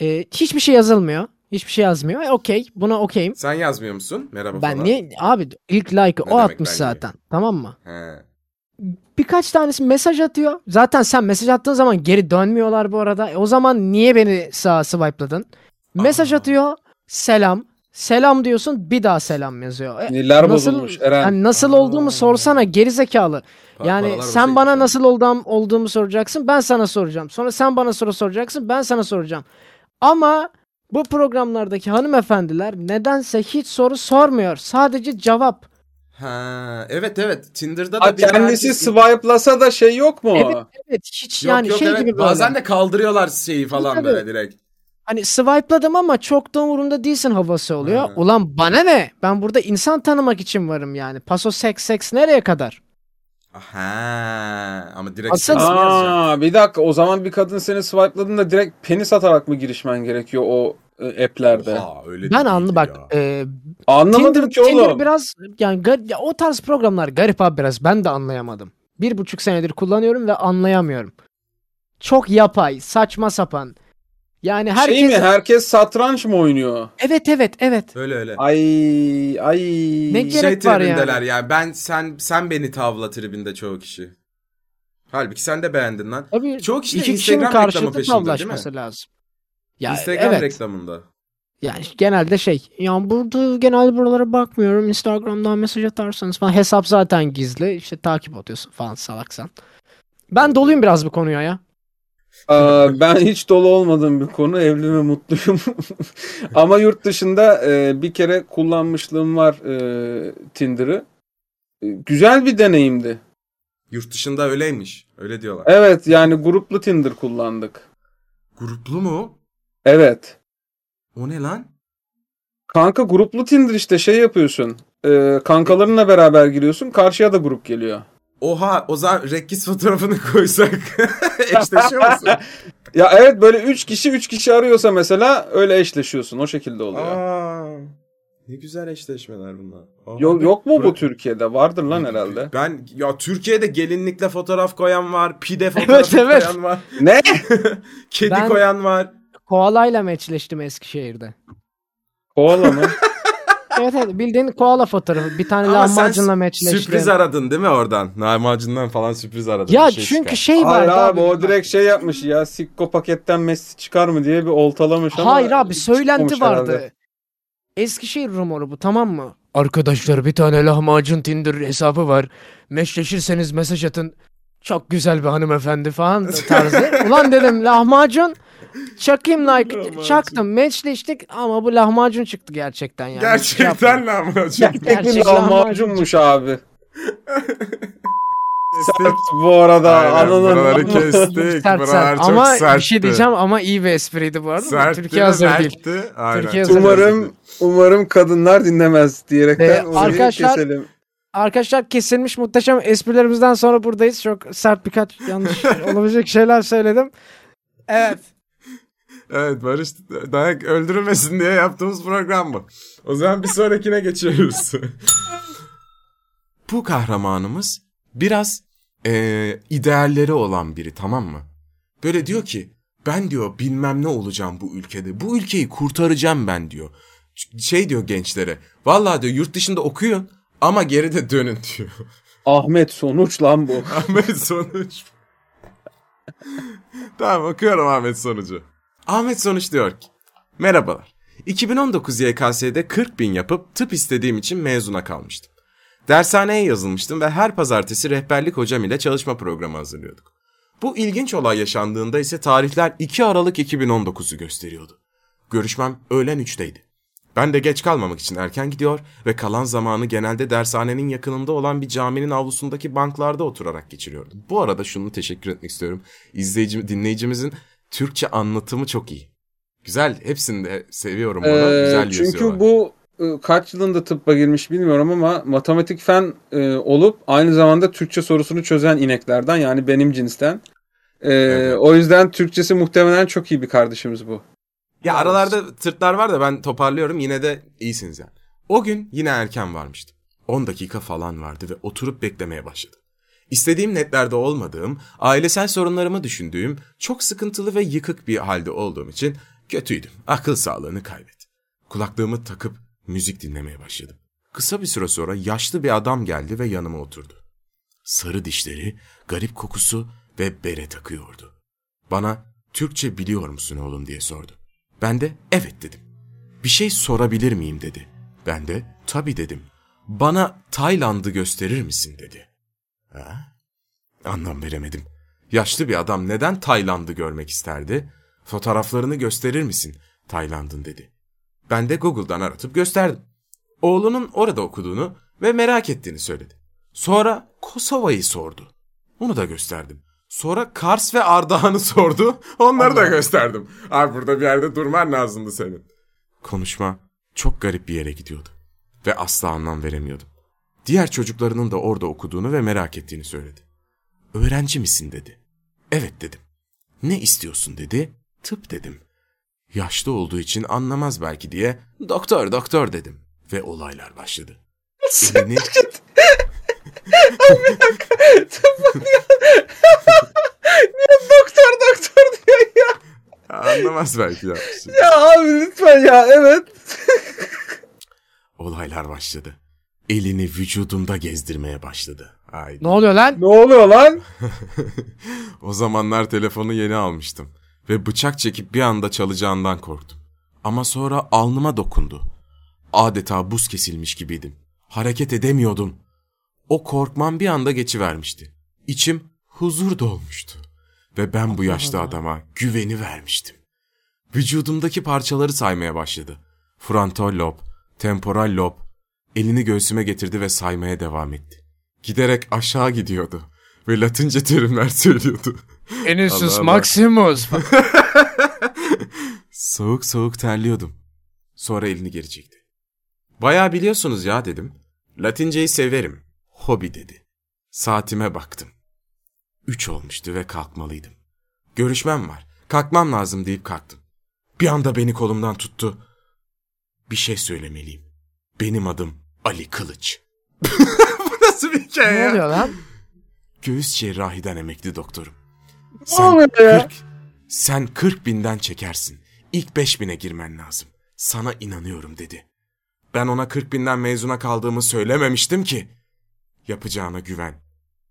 Ee, hiçbir şey yazılmıyor. Hiçbir şey yazmıyor. E, okey. Buna okeyim. Sen yazmıyor musun? Merhaba Ben falan. niye abi ilk like'ı o atmış ben zaten. Tamam mı? He. Birkaç tanesi mesaj atıyor. Zaten sen mesaj attığın zaman geri dönmüyorlar bu arada. E, o zaman niye beni sağa swipe'ladın? Mesaj Aa. atıyor. Selam. Selam diyorsun bir daha selam yazıyor. E, Sinirler nasıl, bozulmuş Eren. yani nasıl Aa. olduğumu sorsana geri zekalı. Pa- Yani sen bana gitti. nasıl olduğum, olduğumu soracaksın ben sana soracağım. Sonra sen bana soru soracaksın ben sana soracağım. Ama bu programlardaki hanımefendiler nedense hiç soru sormuyor. Sadece cevap. Ha, evet evet. Tinder'da da Ha, bir kendisi herkes- swipe'lasa da şey yok mu? Evet evet hiç Yok, yani yok, şey evet. gibi böyle. Bazen de kaldırıyorlar şeyi falan Tabii. böyle direkt. Hani swipe'ladım ama çok da umurumda değilsin havası oluyor. Hı. Ulan bana ne? Ben burada insan tanımak için varım yani. Paso seks seks nereye kadar? Ha, ama direkt yazacak. Aa, bir dakika o zaman bir kadın seni swipe'ladığında direkt penis atarak mı girişmen gerekiyor o app'lerde? Oha, öyle Ben anlı bak. ya. e, Anlamadım Tinder, ki oğlum. Tinder biraz yani gar- ya o tarz programlar garip abi biraz. Ben de anlayamadım. Bir buçuk senedir kullanıyorum ve anlayamıyorum. Çok yapay, saçma sapan. Yani herkes... Şey mi herkes satranç mı oynuyor? Evet evet evet. Öyle öyle. Ay ay. Ne gerek şey var yani? tribindeler yani. Ben sen sen beni tavla tribinde çoğu kişi. Halbuki sen de beğendin lan. Tabii Çoğu kişi de iki Instagram reklamı peşinde değil mi? lazım. Ya Instagram evet. reklamında. Yani genelde şey ya burada genelde buralara bakmıyorum Instagram'dan mesaj atarsanız falan hesap zaten gizli işte takip atıyorsun falan salaksan. Ben doluyum biraz bu konuya ya. Aa, ben hiç dolu olmadığım bir konu. Evli ve mutluyum. [laughs] Ama yurt dışında e, bir kere kullanmışlığım var e, Tinder'ı. E, güzel bir deneyimdi. Yurt dışında öyleymiş. Öyle diyorlar. Evet yani gruplu Tinder kullandık. Gruplu mu? Evet. O ne lan? Kanka gruplu Tinder işte şey yapıyorsun. E, kankalarınla beraber giriyorsun. Karşıya da grup geliyor. Oha o zaman Rekkis fotoğrafını [laughs] koysak [laughs] eşleşiyor musun? [laughs] Ya evet böyle 3 kişi 3 kişi arıyorsa mesela öyle eşleşiyorsun. O şekilde oluyor. Aa, ne güzel eşleşmeler bunlar. Aa, Yok, yok mu bu Bırak- Türkiye'de? Vardır lan herhalde. Ben ya Türkiye'de gelinlikle fotoğraf koyan var, pide fotoğrafı evet. koyan var, Ne? kedi Ben- koyan var. Koalayla meçleştim Eskişehir'de. Koala mı? [laughs] evet evet bildiğin koala fotoğrafı. Bir tane Ama lahmacunla meçleştim. sürpriz aradın değil mi oradan? Lahmacundan falan sürpriz aradın. Ya şey çünkü çıkar. şey Hayır vardı abi o direkt şey yapmış ya Sikko paketten Messi çıkar mı diye bir oltalamış ama Hayır abi söylenti vardı. herhalde. Eskişehir rumoru bu tamam mı? Arkadaşlar bir tane lahmacun Tinder hesabı var. Meşleşirseniz mesaj atın. Çok güzel bir hanımefendi falan tarzı. [laughs] Ulan dedim lahmacun. Çakayım like. Çaktım. Matchleştik ama bu lahmacun çıktı gerçekten yani. Gerçekten lahmacun. Gerçek Gerçek lahmacun lahmacunmuş abi. [laughs] Sert bu arada. Aynen, Ananın buraları kestik. [laughs] Sert Buralar sert. çok Ama sertti. bir şey diyeceğim ama iyi bir espriydi bu arada. Sertti Türkiye hazır değil. sertti. Aynen. Türkiye hazır Umarım umarım kadınlar dinlemez diyerekten Ee, orayı arkadaşlar- keselim. Arkadaşlar kesilmiş muhteşem esprilerimizden sonra buradayız. Çok sert birkaç yanlış [laughs] olabilecek şeyler söyledim. Evet. Evet Barış dayak öldürülmesin diye yaptığımız program bu. O zaman bir sonrakine geçiyoruz. bu kahramanımız biraz eee, idealleri olan biri tamam mı? Böyle diyor ki ben diyor bilmem ne olacağım bu ülkede. Bu ülkeyi kurtaracağım ben diyor. Şey diyor gençlere. Vallahi diyor yurt dışında okuyun ama geri de dönün diyor. Ahmet sonuç lan bu. [laughs] Ahmet Sonuç. tamam okuyorum Ahmet Sonuç'u. Ahmet Sonuç diyor ki Merhabalar. 2019 YKS'de 40 bin yapıp tıp istediğim için mezuna kalmıştım. Dershaneye yazılmıştım ve her pazartesi rehberlik hocam ile çalışma programı hazırlıyorduk. Bu ilginç olay yaşandığında ise tarihler 2 Aralık 2019'u gösteriyordu. Görüşmem öğlen 3'teydi. Ben de geç kalmamak için erken gidiyor ve kalan zamanı genelde dershanenin yakınında olan bir caminin avlusundaki banklarda oturarak geçiriyordum. Bu arada şunu teşekkür etmek istiyorum. İzleyici, dinleyicimizin Türkçe anlatımı çok iyi. Güzel, hepsini de seviyorum onu. Ee, Güzel çünkü yazıyorlar. bu e, kaç yılında tıbba girmiş bilmiyorum ama matematik fen e, olup aynı zamanda Türkçe sorusunu çözen ineklerden yani benim cinsten. E, Evet. O yüzden Türkçesi muhtemelen çok iyi bir kardeşimiz bu. Ya aralarda tırtlar var da ben toparlıyorum yine de iyisiniz yani. O gün yine erken varmıştım. 10 dakika falan vardı ve oturup beklemeye başladım. İstediğim netlerde olmadığım, ailesel sorunlarımı düşündüğüm, çok sıkıntılı ve yıkık bir halde olduğum için kötüydüm. Akıl sağlığını kaybettim. Kulaklığımı takıp müzik dinlemeye başladım. Kısa bir süre sonra yaşlı bir adam geldi ve yanıma oturdu. Sarı dişleri, garip kokusu ve bere takıyordu. Bana Türkçe biliyor musun oğlum diye sordu. Ben de evet dedim. Bir şey sorabilir miyim dedi. Ben de tabii dedim. Bana Tayland'ı gösterir misin dedi. Ha? Anlam veremedim. Yaşlı bir adam neden Tayland'ı görmek isterdi? Fotoğraflarını gösterir misin Tayland'ın dedi. Ben de Google'dan aratıp gösterdim. Oğlunun orada okuduğunu ve merak ettiğini söyledi. Sonra Kosova'yı sordu. Onu da gösterdim. Sonra Kars ve Ardahan'ı sordu. Onları da gösterdim. Abi burada bir yerde durman lazımdı senin. Konuşma çok garip bir yere gidiyordu. Ve asla anlam veremiyordum. Diğer çocuklarının da orada okuduğunu ve merak ettiğini söyledi. Öğrenci misin dedi. Evet dedim. Ne istiyorsun dedi. Tıp dedim. Yaşlı olduğu için anlamaz belki diye doktor doktor dedim. Ve olaylar başladı. Elini... Doktor doktor diyor ya. anlamaz belki ya. Ya abi lütfen ya evet. Olaylar başladı. Elini vücudumda gezdirmeye başladı. Haydi. Ne oluyor lan? Ne oluyor lan? [laughs] O zamanlar telefonu yeni almıştım. Ve bıçak çekip bir anda çalacağından korktum. Ama sonra alnıma dokundu. Adeta buz kesilmiş gibiydim. Hareket edemiyordum. O korkmam bir anda geçivermişti. İçim huzur dolmuştu. Ve ben bu yaşlı adama güveni vermiştim. Vücudumdaki parçaları saymaya başladı. Frontal lob, temporal lob. Elini göğsüme getirdi ve saymaya devam etti. Giderek aşağı gidiyordu. Ve latince terimler [laughs] söylüyordu. Allah. Maximus. [laughs] Soğuk soğuk terliyordum. Sonra elini geri çekti. Bayağı biliyorsunuz ya dedim. Latinceyi severim. Hobi dedi. Saatime baktım. Üç olmuştu ve kalkmalıydım. Görüşmem var. Kalkmam lazım deyip kalktım. Bir anda beni kolumdan tuttu. Bir şey söylemeliyim. Benim adım Ali Kılıç. [laughs] Bu nasıl bir hikaye ne ya? oluyor lan? Göğüs cerrahiden emekli doktorum. oluyor ya? 40, sen 40 binden çekersin. İlk 5 bine girmen lazım. Sana inanıyorum dedi. Ben ona 40 binden mezuna kaldığımı söylememiştim ki. Yapacağına güven.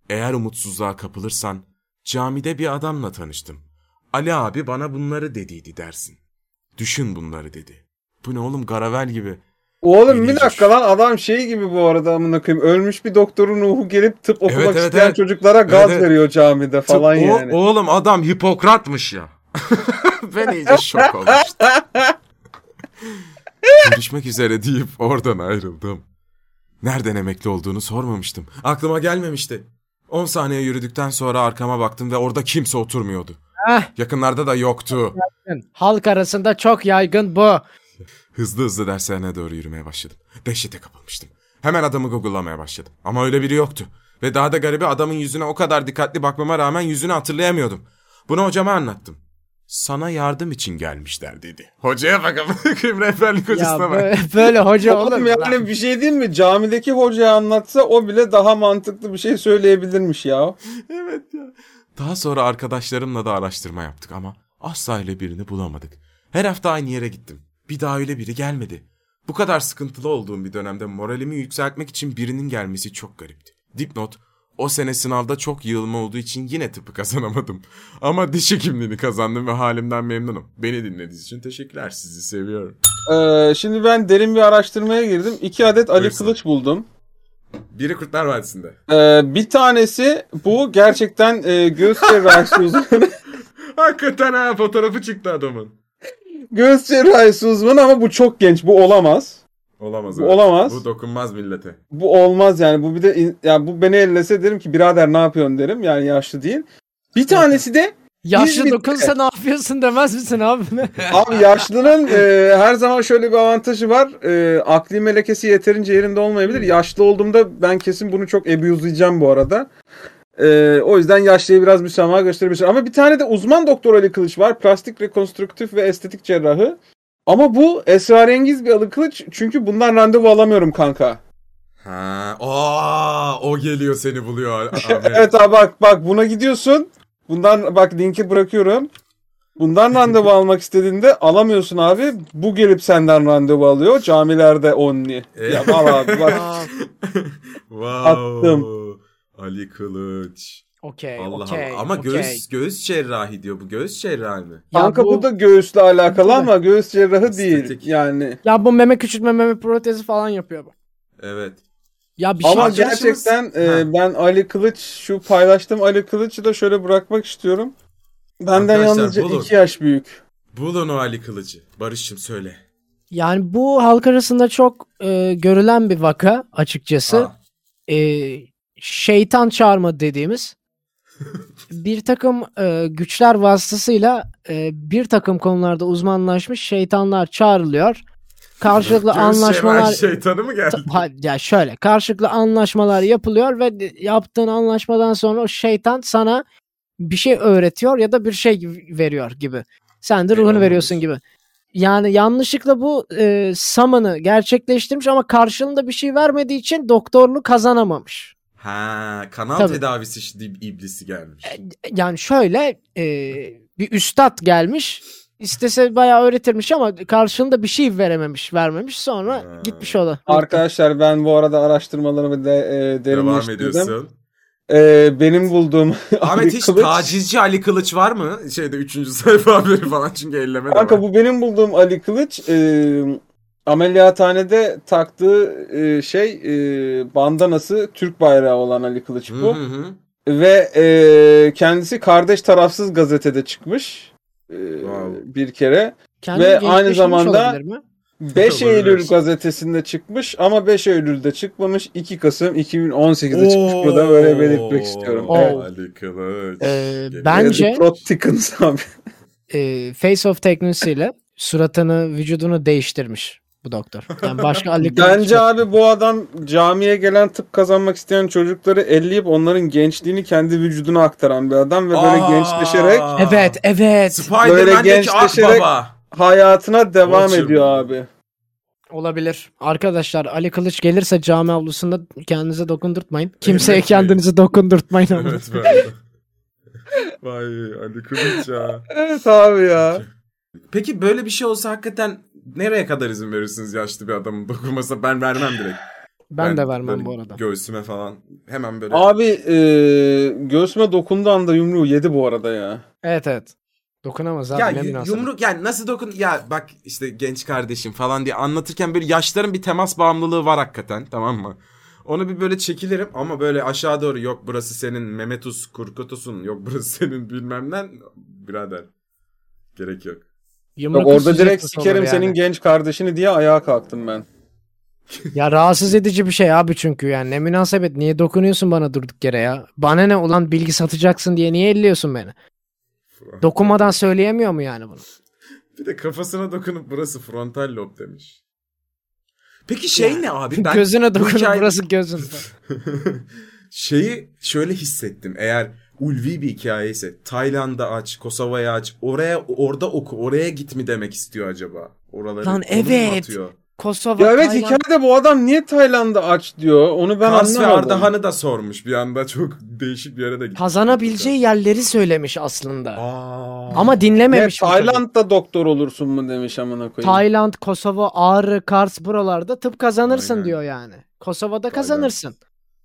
Eğer umutsuzluğa kapılırsan camide bir adamla tanıştım. Ali abi bana bunları dediydi dersin. Düşün bunları dedi. Bu ne oğlum garavel gibi. Oğlum bir Yenidir. dakika lan adam şey gibi bu arada amına koyayım. Ölmüş bir doktorun ruhu gelip tıp okumak Evet, evet, isteyen evet. çocuklara gaz Evet, evet. veriyor camide falan Tıp- o- yani. oğlum adam Hipokrat'mış ya. [laughs] ben iyice şok olmuştum. [laughs] Görüşmek üzere deyip oradan ayrıldım. Nereden emekli olduğunu sormamıştım. Aklıma gelmemişti. 10 saniye yürüdükten sonra arkama baktım ve orada kimse oturmuyordu. Heh. Yakınlarda da yoktu. Halk arasında çok yaygın bu. Hızlı hızlı derslerine doğru yürümeye başladım. Dehşete kapılmıştım. Hemen adamı google'lamaya başladım. Ama öyle biri yoktu. Ve daha da garibi adamın yüzüne o kadar dikkatli bakmama rağmen yüzünü hatırlayamıyordum. Bunu hocama anlattım. Sana yardım için gelmişler dedi. Hocaya bakalım. [laughs] Rehberlik Ya hocasına bak. böyle, böyle hoca olur Oğlum mu? yani bir şey değil mi? Camideki hocaya anlatsa o bile daha mantıklı bir şey söyleyebilirmiş ya. Evet ya. Daha sonra arkadaşlarımla da araştırma yaptık ama asla öyle birini bulamadık. Her hafta aynı yere gittim. Bir daha öyle biri gelmedi. Bu kadar sıkıntılı olduğum bir dönemde moralimi yükseltmek için birinin gelmesi çok garipti. Dipnot, o sene sınavda çok yığılma olduğu için yine tıpı kazanamadım. Ama diş hekimliğini kazandım ve halimden memnunum. Beni dinlediğiniz için teşekkürler. Sizi seviyorum. Ee, şimdi ben derin bir araştırmaya girdim. İki adet Ali Buyursun. Kılıç buldum. Biri Kurtlar Vadisi'nde. Ee, bir tanesi bu gerçekten e, göğüs cerrahisi uzmanı. Hakikaten ha fotoğrafı çıktı adamın. Göğüs cerrahisi uzmanı ama bu çok genç. Bu olamaz. Olamaz. Bu evet. olamaz. Bu dokunmaz millete. Bu olmaz yani. Bu bir de in- ya bu beni ellese derim ki birader ne yapıyorsun derim. Yani yaşlı değil. Bir tanesi de Yaşlı İzmit'te. dokunsa ne yapıyorsun demez misin abi? [laughs] Abi yaşlının e, her zaman şöyle bir avantajı var. E, akli melekesi yeterince yerinde olmayabilir. Yaşlı olduğumda ben kesin bunu çok abuse'layacağım bu arada. E, o yüzden yaşlıya biraz müsamaha gösterebilir. Ama bir tane de uzman doktor Ali Kılıç var. Plastik rekonstrüktif ve estetik cerrahı. Ama bu esrarengiz bir Ali Kılıç. Çünkü bundan randevu alamıyorum kanka. Ha, aa, o geliyor seni buluyor. [laughs] Evet abi bak bak buna gidiyorsun. Bundan bak linki bırakıyorum. Bundan randevu [laughs] almak istediğinde alamıyorsun abi. Bu gelip senden randevu alıyor. Camilerde only. Ya al abi bak. [laughs] Wow. Attım. Ali Kılıç. Okey, Allah okey. Allah. Ama okey. göğüs göğüs cerrahi diyor. Bu göğüs cerrahi mi? Ya Kanka bu, bu- da göğüsle alakalı ama göğüs cerrahı değil. Yani. Ya bu meme küçültme meme protezi falan yapıyor bu. Evet. Ya bir şey Ama Arkadaşımız- gerçekten e, Ha. ben Ali Kılıç şu paylaştığım Ali Kılıç'ı da şöyle bırakmak istiyorum. Benden Arkadaşlar, yalnızca bulun. 2 yaş büyük. Bulun o Ali Kılıcı. Barış'ım söyle. Yani bu halk arasında çok e, görülen bir vaka açıkçası. E, şeytan çağırma dediğimiz [laughs] bir takım e, güçler vasıtasıyla e, bir takım konularda uzmanlaşmış şeytanlar çağrılıyor. Karşılıklı anlaşmalar şeytanı mı geldi? Ha, ya şöyle karşılıklı anlaşmalar yapılıyor ve yaptığın anlaşmadan sonra o şeytan sana bir şey öğretiyor ya da bir şey veriyor gibi. Sen de ruhunu Eyvallah. veriyorsun gibi. Yani yanlışlıkla bu e, summon'ı gerçekleştirmiş ama karşılığında bir şey vermediği için doktorluğu kazanamamış. Ha, kanal Tabii. tedavisi işte iblisi gelmiş. Yani şöyle e, bir üstad gelmiş istese bayağı öğretirmiş ama karşılığında bir şey verememiş vermemiş sonra Ha. gitmiş o da. Arkadaşlar ben bu arada araştırmalarımı de, e, Devam derinleştirdim. ediyorsun. E, benim bulduğum [laughs] Ahmet Ali hiç Kılıç- tacizci Ali Kılıç var mı? Şeyde 3. sayfa haberi falan çünkü elleme de Kanka var. bu benim bulduğum Ali Kılıç e, ameliyathanede taktığı e, şey e, bandanası Türk bayrağı olan Ali Kılıç bu. hı hı. Ve e, kendisi kardeş tarafsız gazetede çıkmış e, Wow. bir kere. Kendini Ve aynı zamanda- olabilir mi? 5 Olabilir. Eylül gazetesinde çıkmış ama 5 Eylül'de çıkmamış. 2 Kasım 2018'de çıkmış. Bunu da böyle belirtmek istiyorum. Oo. Evet. Ali Kılıç. Ee, bence- Prot Tickens abi. [laughs] e, face off teknisiyle suratını, vücudunu değiştirmiş bu doktor. Yani başka [laughs] Bence yok. abi bu adam camiye gelen tıp kazanmak isteyen çocukları elleyip onların gençliğini kendi vücuduna aktaran bir adam ve böyle Aa! gençleşerek Evet, evet. Spider-Man'deki gençleşerek- Akbaba. hayatına devam Watcher ediyor abi. Olabilir. Arkadaşlar Ali Kılıç gelirse cami avlusunda kendinize dokundurtmayın. Kimseye Evet, kendinizi dokundurtmayın. evet. Vay Ali Kılıç ya. Evet abi ya. Peki böyle bir şey olsa hakikaten nereye kadar izin verirsiniz yaşlı bir adamın dokunmasına? Ben vermem direkt. [sighs] ben, de vermem bu arada. Göğsüme falan hemen böyle. Abi e, göğsüme dokunduğu anda yumruğu yedi bu arada ya. Evet evet. Dokunamaz abi ya yumruk yani nasıl dokun ya bak işte genç kardeşim falan diye anlatırken böyle yaşların bir temas bağımlılığı var hakikaten tamam mı? Onu bir böyle çekilirim ama böyle aşağı doğru yok burası senin Memetus Kurkutus'un yok burası senin bilmem ne birader. Gerek yok. Yumruk Bak orada direkt sikerim yani. senin genç kardeşini diye ayağa kalktım ben. Ya rahatsız edici bir şey abi çünkü yani ne münasebet niye dokunuyorsun bana durduk yere ya? Bana ne ulan bilgi satacaksın diye niye elliyorsun beni? Dokunmadan söyleyemiyor mu yani bunu? [laughs] Bir de kafasına dokunup burası frontal lob demiş. Peki şey ne abi? [laughs] Ben Gözüne dokunup hikaye- burası gözün. [laughs] Şeyi şöyle hissettim. Eğer ulvi bir hikaye ise Tayland'a aç, Kosova'ya aç, oraya orada oku, oraya git mi demek istiyor acaba? Oraları Lan evet. atıyor? Kosova, Ya evet Tayland- hikayede bu adam niye Tayland'ı aç diyor. Onu ben Kars ve anlamadım. Ardahan'ı da sormuş bir anda çok [laughs] değişik bir yere de gitti. Kazanabileceği yerleri söylemiş aslında. Aa. Ama Ne dinlememiş. çocuk. Tayland'da doktor olursun mu demiş amına koyayım. Tayland, Kosova, Ağrı, Kars buralarda tıp kazanırsın Aynen. diyor yani. Kosova'da kazanırsın.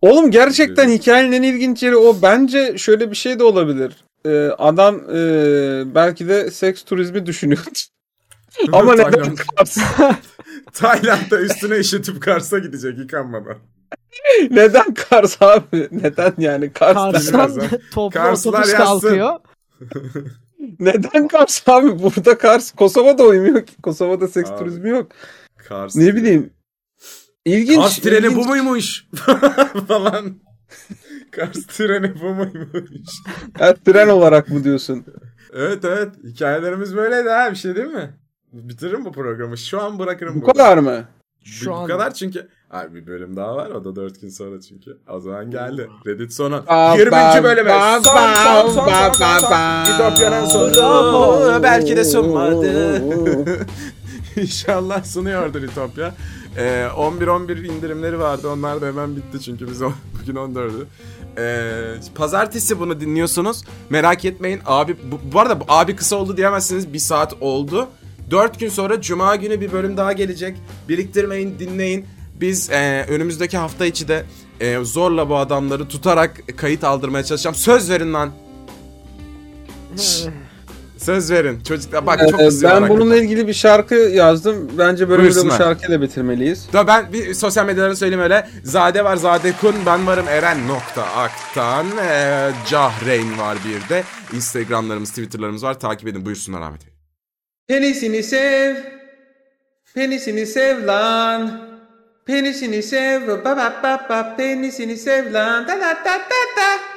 Oğlum gerçekten hikayenin en ilginç yeri o. Bence şöyle bir şey de olabilir. Ee, adam e, belki de seks turizmi düşünüyordu. Ama neden Tayland. Kars? [laughs] Tayland'da üstüne işitip Kars'a gidecek yıkanmadan. neden Kars abi? Neden yani Kars? Kars'tan toplu Karslar otobüs yazsın. kalkıyor. [laughs] [laughs] Neden Kars abi? Burada Kars. Kosova'da uymuyor ki. Kosova'da seks Abi. turizmi yok. Kars. Ne bileyim. İlginç. Kars treni ilginç. bu muymuş? [laughs] falan. Kars treni bu muymuş? Ha, tren olarak mı diyorsun? Evet evet. Hikayelerimiz böyleydi ha. Bir şey değil mi? Bitiririm bu programı. Şu an bırakırım. Bu burada. kadar mı? Şu bu an- kadar çünkü. Abi bir bölüm daha var. O da 4 gün sonra çünkü. O zaman geldi. Reddit sonu. Ba, 20. ba, bölümü. ba, Son son son son son. İtopya'nın sonu. Belki de sunmadı. [laughs] [laughs] İnşallah sunuyordur İtopya. Ee, 11-11 indirimleri vardı. Onlar da hemen bitti çünkü biz o- [laughs] bugün 14'ü. Ee, pazartesi bunu dinliyorsunuz. Merak etmeyin. Abi bu, bu arada abi kısa oldu diyemezsiniz. Bir saat oldu. 4 gün sonra Cuma günü bir bölüm daha gelecek. Biriktirmeyin, dinleyin. Biz e, önümüzdeki hafta içi de e, zorla bu adamları tutarak kayıt aldırmaya çalışacağım. Söz verin lan. [laughs] Söz verin. Çocuklar bak çok Ee, ben bununla ilgili bir şarkı yazdım. Bence bölümü de bu şarkıyla bitirmeliyiz. Da ben bir sosyal medyalarını söyleyeyim öyle. Zade var Zade Kun, ben varım Eren nokta Aktan. Ee, Cahreyn var bir de. Instagramlarımız, Twitter'larımız var. Takip edin. Buyursunlar Ahmet Bey. Penisini sev. Penisini sev lan. Penisini sev. Ba ba ba ba. Penisini sev lan. Da da da da